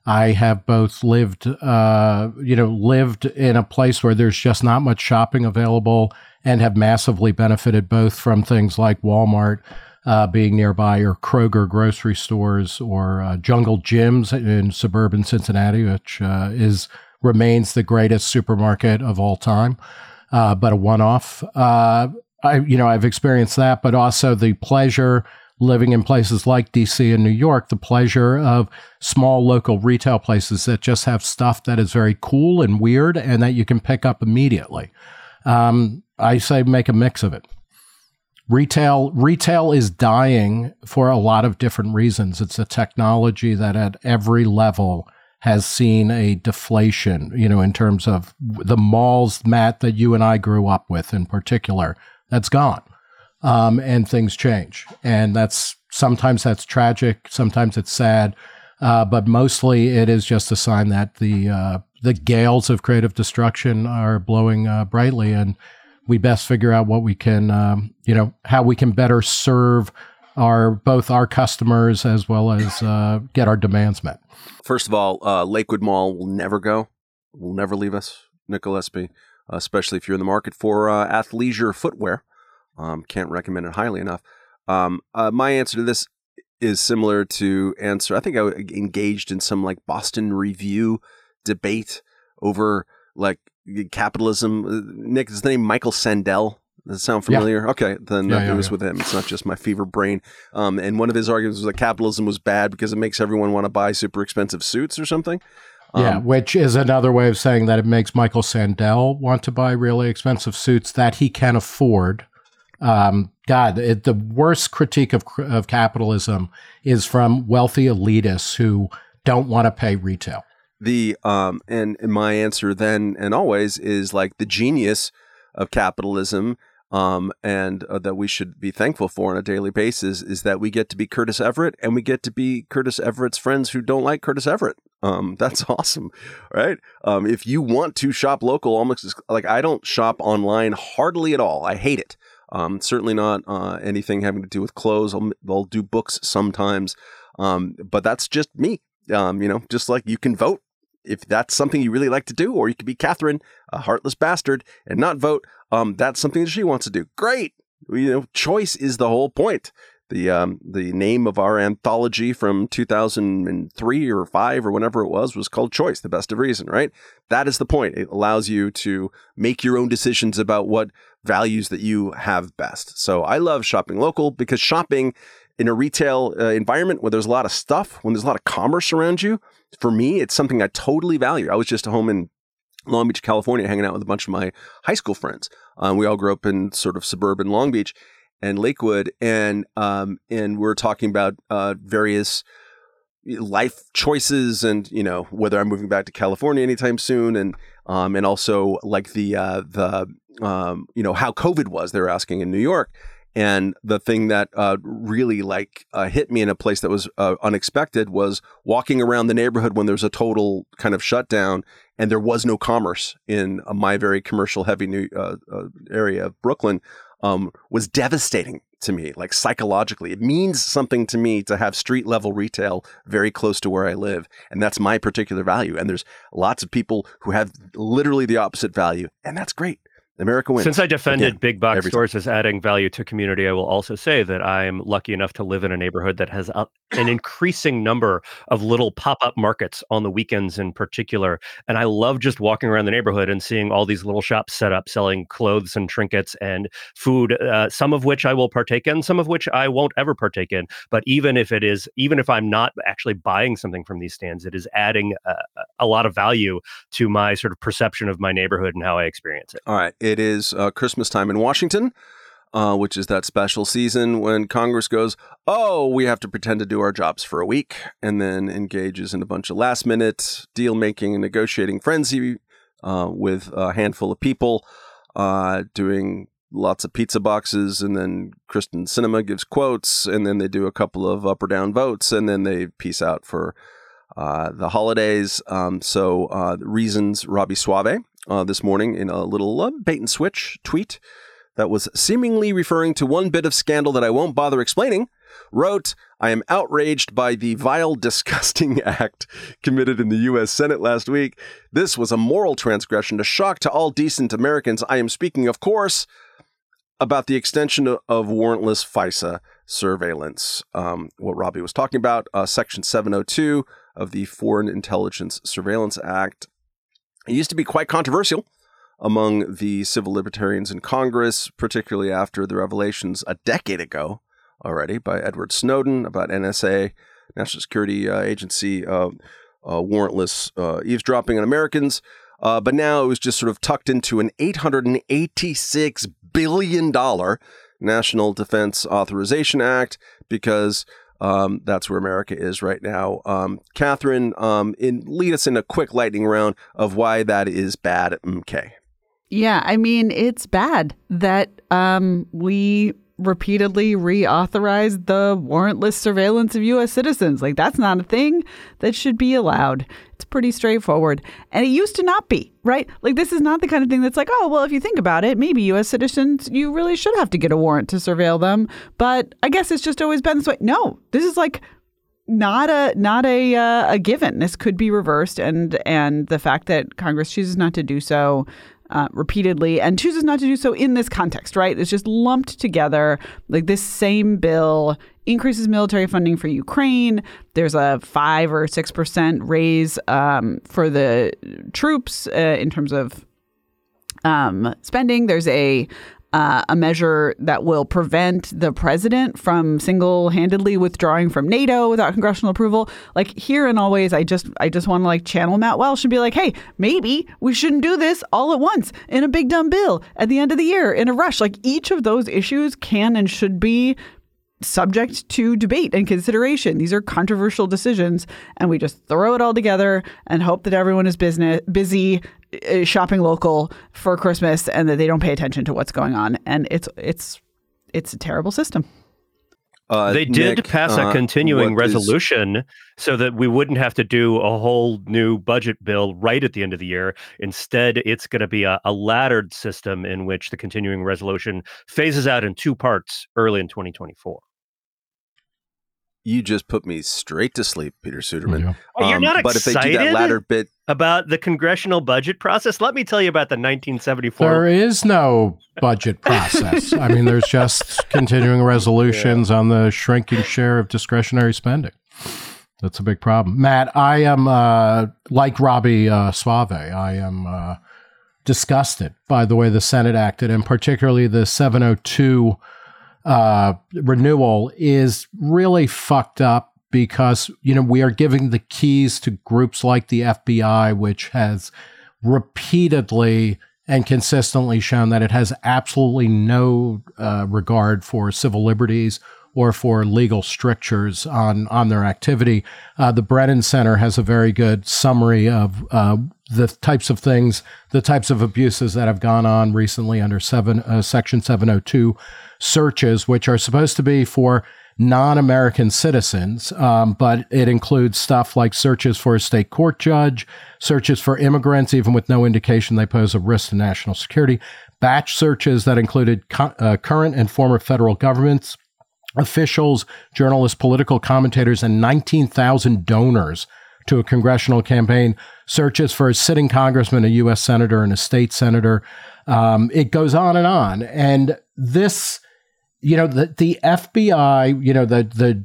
I have both lived, uh, you know, lived in a place where there's just not much shopping available and have massively benefited both from things like Walmart uh, being nearby or Kroger grocery stores or uh, Jungle Jim's in suburban Cincinnati, which uh, is remains the greatest supermarket of all time, uh, but a one-off. I, you know, I've experienced that, but also the pleasure living in places like DC and New York, the pleasure of small local retail places that just have stuff that is very cool and weird and that you can pick up immediately. Um, I say make a mix of it. Retail retail is dying for a lot of different reasons. It's a technology that at every level has seen a deflation, you know, in terms of the malls, Matt, that you and I grew up with in particular, that's gone. Um, and things change. And that's sometimes that's tragic, sometimes it's sad. Uh, but mostly it is just a sign that the uh, the gales of creative destruction are blowing uh, brightly, and we best figure out what we can, um, you know, how we can better serve our both our customers as well as uh, get our demands met. First of all, uh, Lakewood Mall will never go, will never leave us, Nick especially if you're in the market for uh, athleisure footwear. Um, can't recommend it highly enough. Um, uh, my answer to this is similar to answer. I think I engaged in some like Boston Review debate over like capitalism. Uh, Nick, is the name Michael Sandel? Does that sound familiar? Yeah. Okay, then yeah, yeah, it was with him. It's not just my fever brain. Um, and one of his arguments was that capitalism was bad because it makes everyone want to buy super expensive suits or something. Um, yeah, which is another way of saying that it makes Michael Sandel want to buy really expensive suits that he can afford. Um, God, it, the worst critique of of capitalism is from wealthy elitists who don't want to pay retail the um and, and my answer then and always is like the genius of capitalism um and uh, that we should be thankful for on a daily basis is that we get to be Curtis Everett and we get to be Curtis Everett's friends who don't like Curtis Everett. Um that's awesome, right? Um if you want to shop local almost like I don't shop online hardly at all. I hate it. Um certainly not uh anything having to do with clothes. I'll, I'll do books sometimes. Um but that's just me. Um, you know, just like you can vote if that's something you really like to do, or you could be Catherine, a heartless bastard, and not vote. Um, that's something that she wants to do. Great. You know, choice is the whole point. The um, the name of our anthology from 2003 or five or whenever it was was called Choice, the best of reason, right? That is the point. It allows you to make your own decisions about what values that you have best. So I love shopping local because shopping in a retail uh, environment where there's a lot of stuff, when there's a lot of commerce around you, for me, it's something I totally value. I was just at home in Long Beach, California, hanging out with a bunch of my high school friends. Um, we all grew up in sort of suburban Long Beach and Lakewood, and um, and we're talking about uh, various life choices, and you know whether I'm moving back to California anytime soon, and um, and also like the uh, the um, you know how COVID was. They're asking in New York, and the thing that uh, really like uh, hit me in a place that was uh, unexpected was walking around the neighborhood when there was a total kind of shutdown and there was no commerce in uh, my very commercial heavy new uh, uh, area of Brooklyn um, was devastating to me, like psychologically. It means something to me to have street level retail very close to where I live. And that's my particular value. And there's lots of people who have literally the opposite value. And that's great. America wins. Since I defended Again, big box stores as adding value to community, I will also say that I'm lucky enough to live in a neighborhood that has a, an increasing number of little pop up markets on the weekends in particular. And I love just walking around the neighborhood and seeing all these little shops set up selling clothes and trinkets and food, uh, some of which I will partake in, some of which I won't ever partake in. But even if it is, even if I'm not actually buying something from these stands, it is adding a, a lot of value to my sort of perception of my neighborhood and how I experience it. All right. It is uh, Christmas time in Washington, uh, which is that special season when Congress goes, oh, we have to pretend to do our jobs for a week, and then engages in a bunch of last minute deal making and negotiating frenzy uh, with a handful of people, uh, doing lots of pizza boxes, and then Kyrsten Sinema gives quotes, and then they do a couple of up or down votes, and then they peace out for. Uh, the holidays. Um, so, uh, reasons Robbie Soave, uh, this morning in a little uh, bait and switch tweet that was seemingly referring to one bit of scandal that I won't bother explaining, wrote, I am outraged by the vile, disgusting act committed in the U.S. Senate last week. This was a moral transgression, a shock to all decent Americans. I am speaking, of course, about the extension of warrantless FISA surveillance. Um, what Robbie was talking about, uh, Section 702 of the Foreign Intelligence Surveillance Act. It used to be quite controversial among the civil libertarians in Congress, particularly after the revelations a decade ago already by Edward Snowden about NSA, National Security uh, Agency, uh, uh, warrantless uh, eavesdropping on Americans. Uh, but now it was just sort of tucked into an $886 billion National Defense Authorization Act because um, that's where America is right now. Um, Catherine, um, in, lead us in a quick lightning round of why that is bad. MK. Yeah, I mean, it's bad that um, we repeatedly reauthorize the warrantless surveillance of U.S. citizens. Like, that's not a thing that should be allowed. It's pretty straightforward. And it used to not be, right? Like, this is not the kind of thing that's like, oh, well, if you think about it, maybe U.S. citizens, you really should have to get a warrant to surveil them. But I guess it's just always been this way. No, this is like, not a not a uh, a given. This could be reversed, and and the fact that Congress chooses not to do so uh, repeatedly and chooses not to do so in this context, right? It's just lumped together. Like this same bill increases military funding for Ukraine. There's a five or six percent raise um, for the troops uh, in terms of um, spending. There's a uh, a measure that will prevent the president from single-handedly withdrawing from NATO without congressional approval. Like here and always, I just I just want to like channel Matt Welch and be like, hey, maybe we shouldn't do this all at once in a big dumb bill at the end of the year in a rush. Like each of those issues can and should be subject to debate and consideration. These are controversial decisions, and we just throw it all together and hope that everyone is business busy uh, shopping local for Christmas and that they don't pay attention to what's going on. And it's it's it's a terrible system. Uh, they did Nick, pass a uh, continuing resolution is... so that we wouldn't have to do a whole new budget bill right at the end of the year. Instead, it's going to be a, a laddered system in which the continuing resolution phases out in two parts early in 2024 you just put me straight to sleep, Peter Suderman. Yeah. Oh, you're not um, but if they do that latter bit about the congressional budget process, let me tell you about the 1974. There is no budget process. I mean, there's just continuing resolutions yeah. on the shrinking share of discretionary spending. That's a big problem. Matt, I am uh, like Robbie uh, Soave. I am uh, disgusted by the way the Senate acted, and particularly the 702 uh, renewal is really fucked up because you know we are giving the keys to groups like the FBI, which has repeatedly and consistently shown that it has absolutely no uh, regard for civil liberties or for legal strictures on on their activity. Uh, the Brennan Center has a very good summary of uh, the types of things, the types of abuses that have gone on recently under seven uh, Section 702 searches, which are supposed to be for non-American citizens, um, but it includes stuff like searches for a state court judge, searches for immigrants, even with no indication they pose a risk to national security, batch searches that included co- uh, current and former federal governments officials, journalists, political commentators, and 19,000 donors to a congressional campaign, searches for a sitting congressman, a U.S. senator, and a state senator. Um, it goes on and on. And this, you know, the, the FBI, you know, the, the,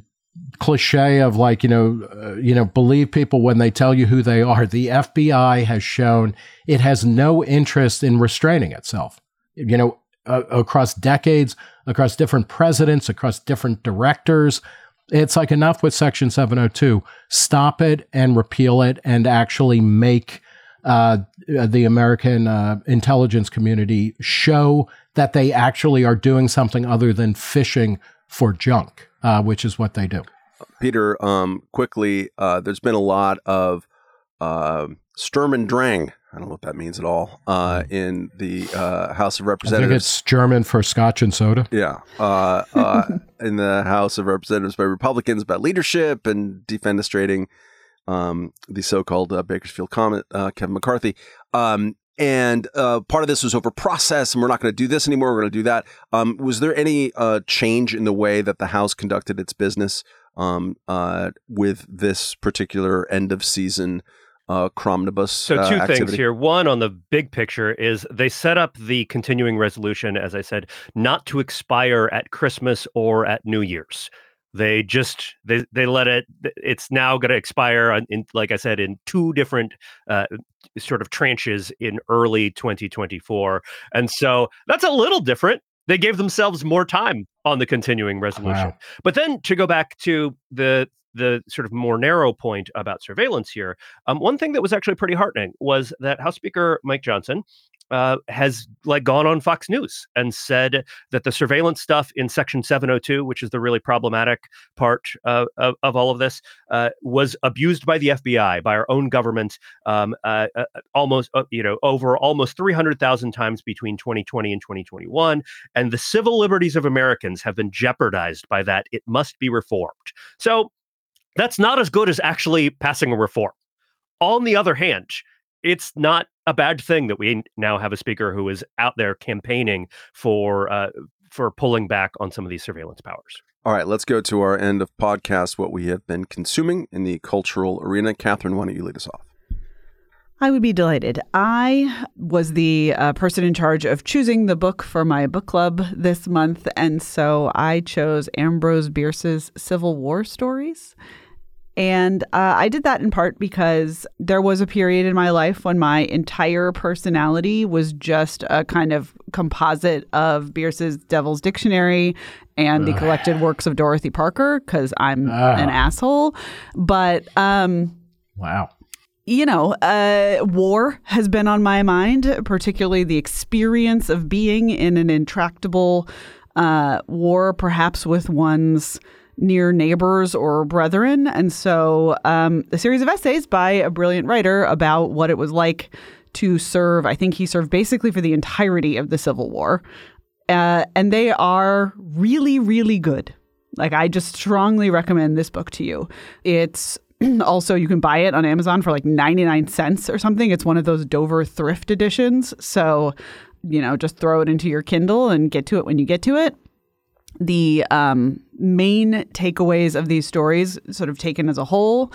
cliche of like you know uh, you know believe people when they tell you who they are the FBI has shown it has no interest in restraining itself you know uh, across decades, across different presidents, across different directors. It's like enough with Section 702. Stop it and repeal it and actually make uh, the American uh, intelligence community show that they actually are doing something other than fishing for junk, uh, which is what they do. Peter, um, quickly, uh, there's been a lot of uh, Sturm und Drang I don't know what that means at all. Uh, hmm. in the uh, House of Representatives, I think it's German for Scotch and soda. Yeah, uh, uh in the House of Representatives by Republicans about leadership and defenestrating um, the so-called uh, Bakersfield comment, uh, Kevin McCarthy. Um, and uh, part of this was over process, and we're not going to do this anymore. We're going to do that. Um, was there any uh, change in the way that the House conducted its business um, uh, with this particular end of season uh, Cromnibus? So, uh, two activity? things here. One, on the big picture, is they set up the continuing resolution, as I said, not to expire at Christmas or at New Year's. They just they they let it. It's now going to expire in, in, like I said, in two different uh, sort of tranches in early 2024, and so that's a little different. They gave themselves more time on the continuing resolution. Wow. But then to go back to the the sort of more narrow point about surveillance here, um, one thing that was actually pretty heartening was that House Speaker Mike Johnson uh, has like gone on Fox News and said that the surveillance stuff in Section 702, which is the really problematic part uh, of, of all of this, uh, was abused by the FBI, by our own government, um, uh, uh, almost uh, you know over almost 300,000 times between 2020 and 2021, and the civil liberties of Americans have been jeopardized by that. It must be reformed. So that's not as good as actually passing a reform. On the other hand, it's not a bad thing that we now have a speaker who is out there campaigning for uh, for pulling back on some of these surveillance powers. All right, let's go to our end of podcast. What we have been consuming in the cultural arena. Catherine, why don't you lead us off? I would be delighted. I was the uh, person in charge of choosing the book for my book club this month, and so I chose Ambrose Bierce's Civil War Stories. And uh, I did that in part because there was a period in my life when my entire personality was just a kind of composite of Bierce's Devil's Dictionary and the collected works of Dorothy Parker because I'm Ah. an asshole. But um, Wow. you know, uh, war has been on my mind, particularly the experience of being in an intractable uh, war, perhaps with one's near neighbors or brethren. And so, um, a series of essays by a brilliant writer about what it was like to serve. I think he served basically for the entirety of the Civil War. Uh, and they are really, really good. Like, I just strongly recommend this book to you. It's also, you can buy it on Amazon for like 99 cents or something. It's one of those Dover thrift editions. So, you know, just throw it into your Kindle and get to it when you get to it. The um, main takeaways of these stories, sort of taken as a whole,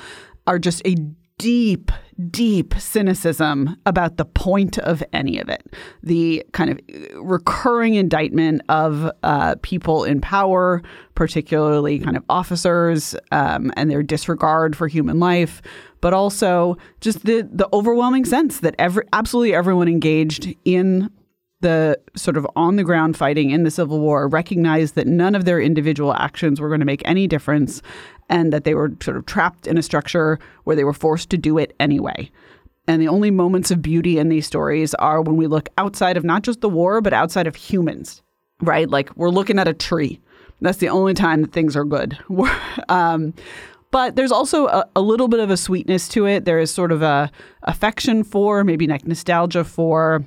are just a deep, deep cynicism about the point of any of it. The kind of recurring indictment of uh, people in power, particularly kind of officers, um, and their disregard for human life, but also just the the overwhelming sense that every absolutely everyone engaged in the sort of on the ground fighting in the Civil War recognized that none of their individual actions were going to make any difference and that they were sort of trapped in a structure where they were forced to do it anyway. And the only moments of beauty in these stories are when we look outside of not just the war, but outside of humans, right? Like we're looking at a tree. That's the only time that things are good. um, but there's also a, a, little bit of a sweetness to it. There is sort of a affection for, maybe like nostalgia for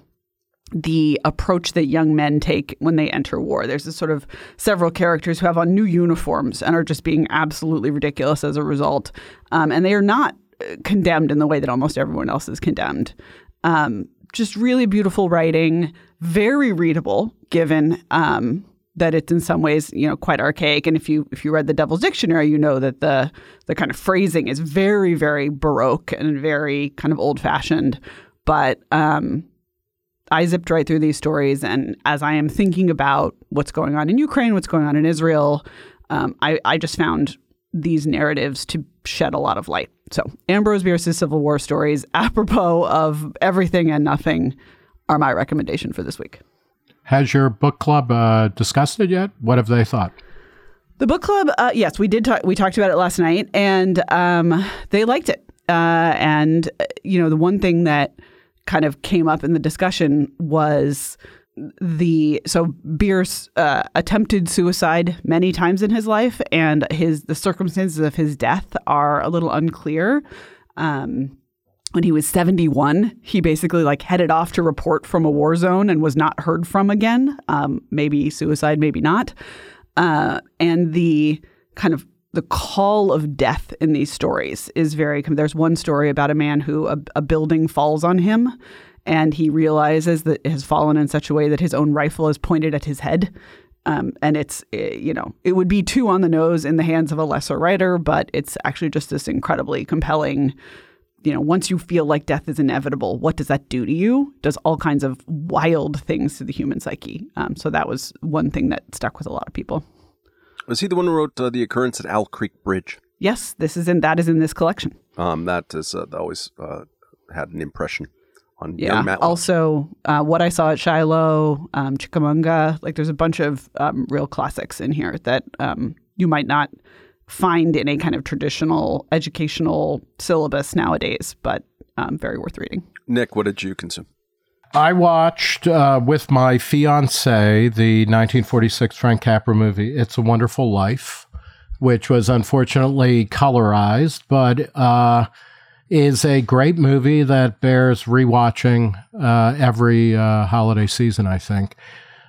the approach that young men take when they enter war. There's this sort of several characters who have on new uniforms and are just being absolutely ridiculous as a result. Um, and they are not uh, condemned in the way that almost everyone else is condemned. Um, just really beautiful writing, very readable, given um, that it's in some ways you know quite archaic. And if you if you read the Devil's Dictionary, you know that the the kind of phrasing is very very baroque and very kind of old fashioned. But um, I zipped right through these stories, and as I am thinking about what's going on in Ukraine, what's going on in Israel, um, I, I just found these narratives to shed a lot of light. So, Ambrose Bierce's Civil War stories, apropos of everything and nothing, are my recommendation for this week. Has your book club uh, discussed it yet? What have they thought? The book club, uh, yes, we did. Talk, we talked about it last night, and um, they liked it. Uh, and uh, you know, the one thing that kind of came up in the discussion was the so Bierce uh, attempted suicide many times in his life, and his the circumstances of his death are a little unclear. Um, when he was 71, he basically like headed off to report from a war zone and was not heard from again. Um, maybe suicide, maybe not. Uh, and the kind of the call of death in these stories is very there's one story about a man who a, a, building falls on him and he realizes that it has fallen in such a way that his own rifle is pointed at his head. Um, and it's, eh, you know, it would be too on the nose in the hands of a lesser writer, but it's actually just this incredibly compelling. You know, once you feel like death is inevitable, what does that do to you? Does all kinds of wild things to the human psyche. Um, so that was one thing that stuck with a lot of people. Was he the one who wrote uh, the occurrence at Owl Creek Bridge? Yes, this is in that is in this collection. Um, that is uh, always uh, had an impression on Yeah. young Matt. Also, uh, what I saw at Shiloh, um, Chickamauga, like there's a bunch of um, real classics in here that um, you might not find in a kind of traditional educational syllabus nowadays, but um, very worth reading. Nick, what did you consume? I watched uh, with my fiance the 1946 Frank Capra movie, It's a Wonderful Life, which was unfortunately colorized, but uh, is a great movie that bears rewatching uh, every uh, holiday season, I think.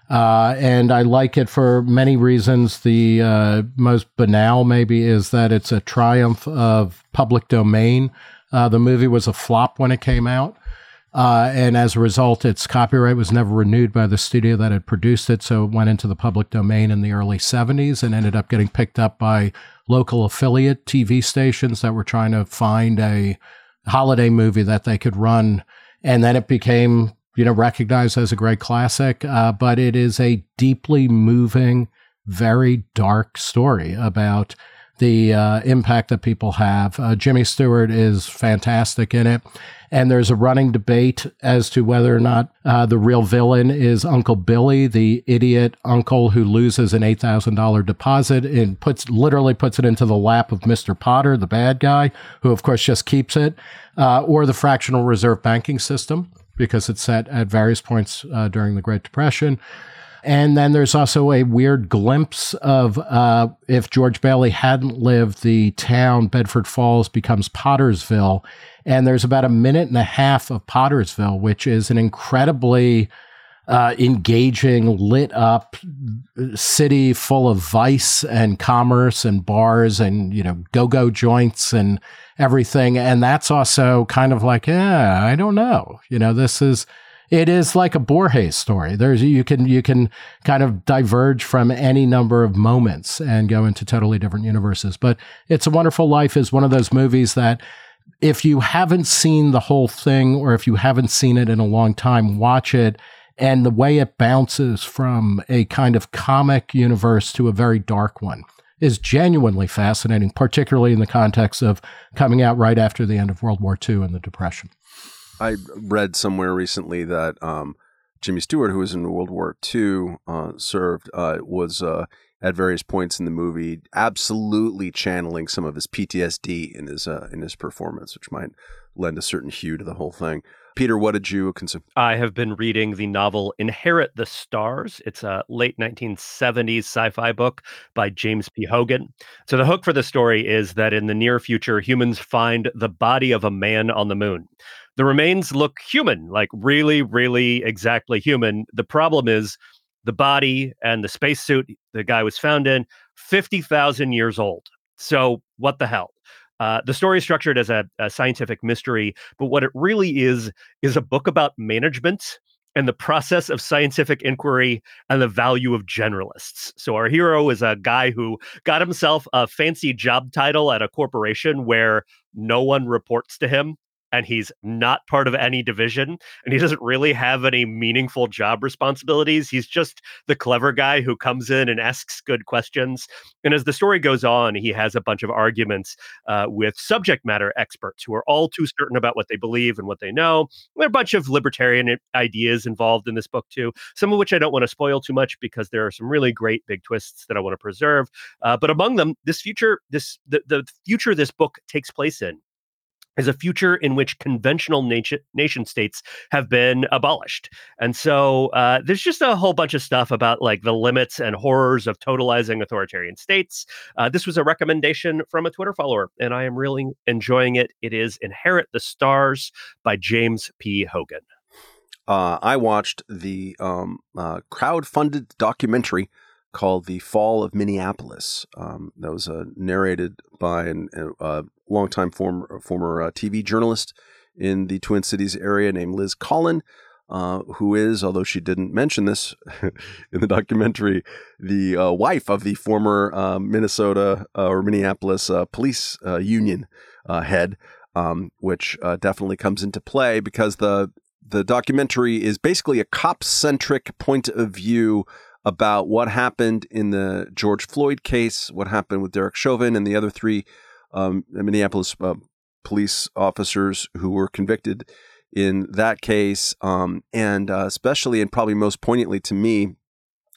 Uh, and I like it for many reasons. The uh, most banal, maybe, is that it's a triumph of public domain. The movie was a flop when it came out. Uh, and as a result, its copyright was never renewed by the studio that had produced it. So it went into the public domain in the early 70s and ended up getting picked up by local affiliate TV stations that were trying to find a holiday movie that they could run. And then it became, you know, recognized as a great classic. Uh, but it is a deeply moving, very dark story about the uh, impact that people have. Uh, Jimmy Stewart is fantastic in it. And there's a running debate as to whether or not uh, the real villain is Uncle Billy, the idiot uncle who loses an eight thousand dollar deposit and puts literally puts it into the lap of Mister Potter, the bad guy, who of course just keeps it, uh, or the fractional reserve banking system because it's set at various points uh, during the Great Depression. And then there's also a weird glimpse of uh, if George Bailey hadn't lived, the town Bedford Falls becomes Pottersville. And there's about a minute and a half of Pottersville, which is an incredibly uh, engaging, lit up city full of vice and commerce and bars and, you know, go go joints and everything. And that's also kind of like, yeah, I don't know. You know, this is it is like a Borges story. There's you can you can kind of diverge from any number of moments and go into totally different universes. But It's a Wonderful Life is one of those movies that if you haven't seen the whole thing or if you haven't seen it in a long time, watch it. And the way it bounces from a kind of comic universe to a very dark one is genuinely fascinating, particularly in the context of coming out right after the end of World War II and the Depression. I read somewhere recently that um, Jimmy Stewart, who was in World War II, uh, served, uh, was uh, at various points in the movie absolutely channeling some of his PTSD in his uh, in his performance, which might lend a certain hue to the whole thing. Peter, what did you consume? I have been reading the novel Inherit the Stars. It's a late 1970s sci fi book by James P. Hogan. So, the hook for the story is that in the near future, humans find the body of a man on the moon. The remains look human, like really, really exactly human. The problem is the body and the spacesuit the guy was found in 50,000 years old. So, what the hell? Uh, the story is structured as a, a scientific mystery, but what it really is is a book about management and the process of scientific inquiry and the value of generalists. So our hero is a guy who got himself a fancy job title at a corporation where no one reports to him and he's not part of any division and he doesn't really have any meaningful job responsibilities. He's just the clever guy who comes in and asks good questions. And as the story goes on, he has a bunch of arguments uh, with subject matter experts who are all too certain about what they believe and what they know. There are a bunch of libertarian ideas involved in this book, too, some of which I don't want to spoil too much because there are some really great big twists that I want to preserve. Uh, but among them, this future, this the, the future this book takes place in is a future in which conventional nation, nation states have been abolished. And so uh, there's just a whole bunch of stuff about like the limits and horrors of totalizing authoritarian states. Uh, this was a recommendation from a Twitter follower, and I am really enjoying it. It is Inherit the Stars by James P. Hogan. Uh, I watched the um, uh, crowd-funded documentary called "The Fall of Minneapolis." Um, that was uh, narrated by a uh, longtime former former uh, TV journalist in the Twin Cities area named Liz Collin. Uh, who is, although she didn't mention this in the documentary, the uh, wife of the former uh, Minnesota uh, or Minneapolis uh, police union head, um, which definitely comes into play because the the documentary is basically a cop centric point of view about what happened in the George Floyd case, what happened with Derek Chauvin and the other three um, Minneapolis uh, police officers who were convicted in that case, um, and uh, especially and probably most poignantly to me,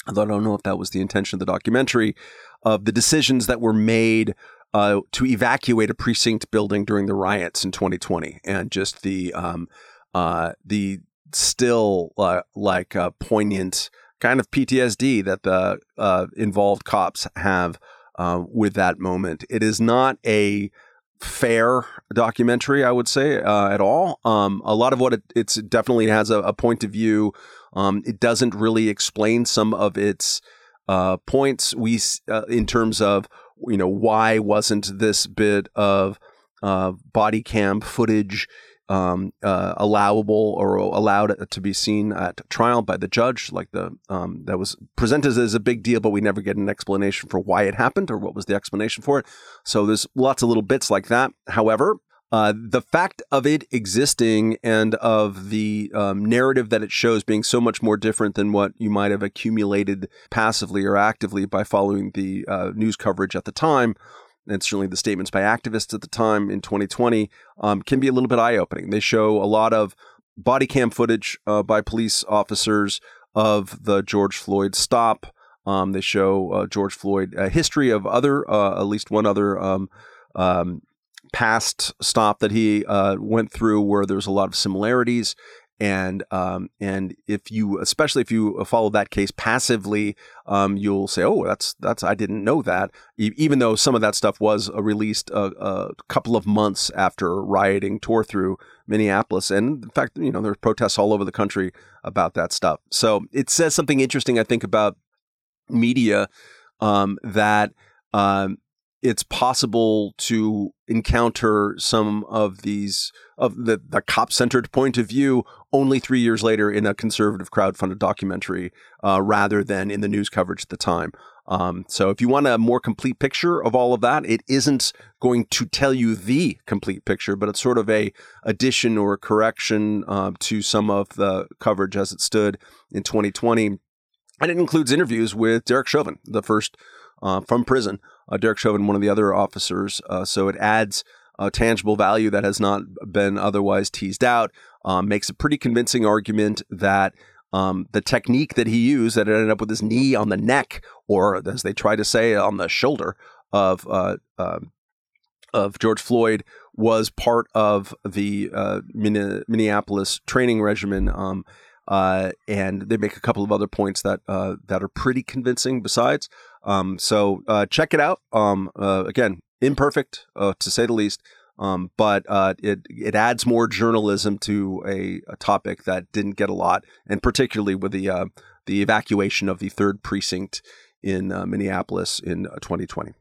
although I don't know if that was the intention of the documentary, of the decisions that were made uh, to evacuate a precinct building during the riots in 2020, and just the um, uh, the still uh, like uh, poignant kind of PTSD that the uh, involved cops have uh, with that moment. It is not a fair documentary, I would say, uh, at all. Um, a lot of what it it's definitely has a, a point of view. Um, it doesn't really explain some of its uh, points. We uh, in terms of you know why wasn't this bit of uh, body cam footage um, uh, allowable or allowed to be seen at trial by the judge, like the um, that was presented as a big deal, but we never get an explanation for why it happened or what was the explanation for it. So there's lots of little bits like that. However, uh, the fact of it existing and of the um, narrative that it shows being so much more different than what you might have accumulated passively or actively by following the uh, news coverage at the time and certainly the statements by activists at the time in 2020 um, can be a little bit eye opening. They show a lot of body cam footage uh, by police officers of the George Floyd stop. Um, they show uh, George Floyd a history of other, uh, at least one other um, um past stop that he uh, went through where there's a lot of similarities and um, and if you especially if you follow that case passively um, you'll say oh that's that's I didn't know that. E- even though some of that stuff was uh, released a, a, couple of months after rioting tore through Minneapolis. And in fact you know there's protests all over the country about that stuff. So it says something interesting I think about media um, that um, it's possible to encounter some of these of the, the cop centered point of view only three years later in a conservative crowd-funded documentary uh, rather than in the news coverage at the time. Um, so if you want a more complete picture of all of that, it isn't going to tell you the complete picture, but it's sort of a addition or a correction uh, to some of the coverage as it stood in 2020. And it includes interviews with Derek Chauvin, the first uh, from prison. Uh, Derek Chauvin, one of the other officers. Uh, so it adds a tangible value that has not been otherwise teased out. Um, makes a pretty convincing argument that um, the technique that he used that ended up with his knee on the neck, or as they try to say, on the shoulder of uh, uh, of George Floyd, was part of the uh, Minneapolis training regimen. Um, uh, and they make a couple of other points that uh, that are pretty convincing. Besides, um, so check it out. Um, again, imperfect uh, to say the least. Um, but uh, it it adds more journalism to a, a, topic that didn't get a lot, and particularly with the uh, the evacuation of the third precinct in uh, Minneapolis in 2020. Uh,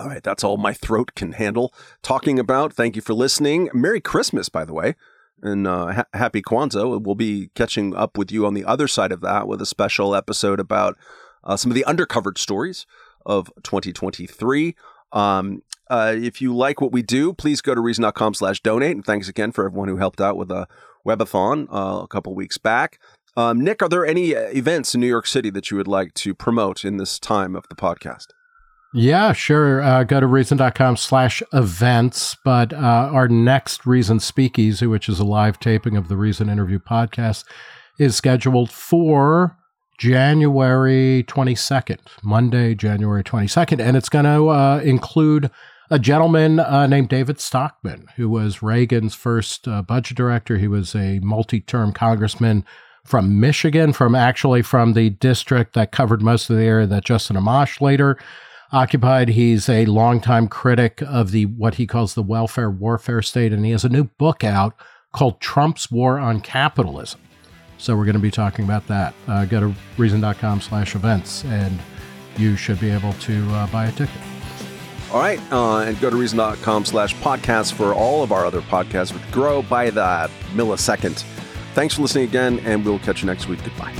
all right, that's all my throat can handle talking about. Thank you for listening. Merry Christmas, by the way, and uh, ha- Happy Kwanzaa. We'll be catching up with you on the other side of that with a special episode about uh, some of the undercovered stories of 2023. Um, uh, if you like what we do, please go to reason.com slash donate. And thanks again for everyone who helped out with a webathon uh, a couple weeks back. Um, Nick, are there any uh, events in New York City that you would like to promote in this time of the podcast? Yeah, sure. Uh, go to reason.com slash events. But uh, our next Reason Speakeasy, which is a live taping of the Reason Interview podcast, is scheduled for January 22nd, Monday, January 22nd. And it's going to uh, include a gentleman uh, named David Stockman, who was Reagan's first uh, budget director. He was a multi term congressman from Michigan, from actually from the district that covered most of the area that Justin Amash later occupied. He's a longtime critic of the what he calls the welfare warfare state, and he has a new book out called Trump's War on Capitalism. So we're going to be talking about that. Uh, go to reason.com slash events and you should be able to uh, buy a ticket. All right, uh, and go to reason.com slash podcast for all of our other podcasts, which grow by the millisecond. Thanks for listening again, and we'll catch you next week. Goodbye.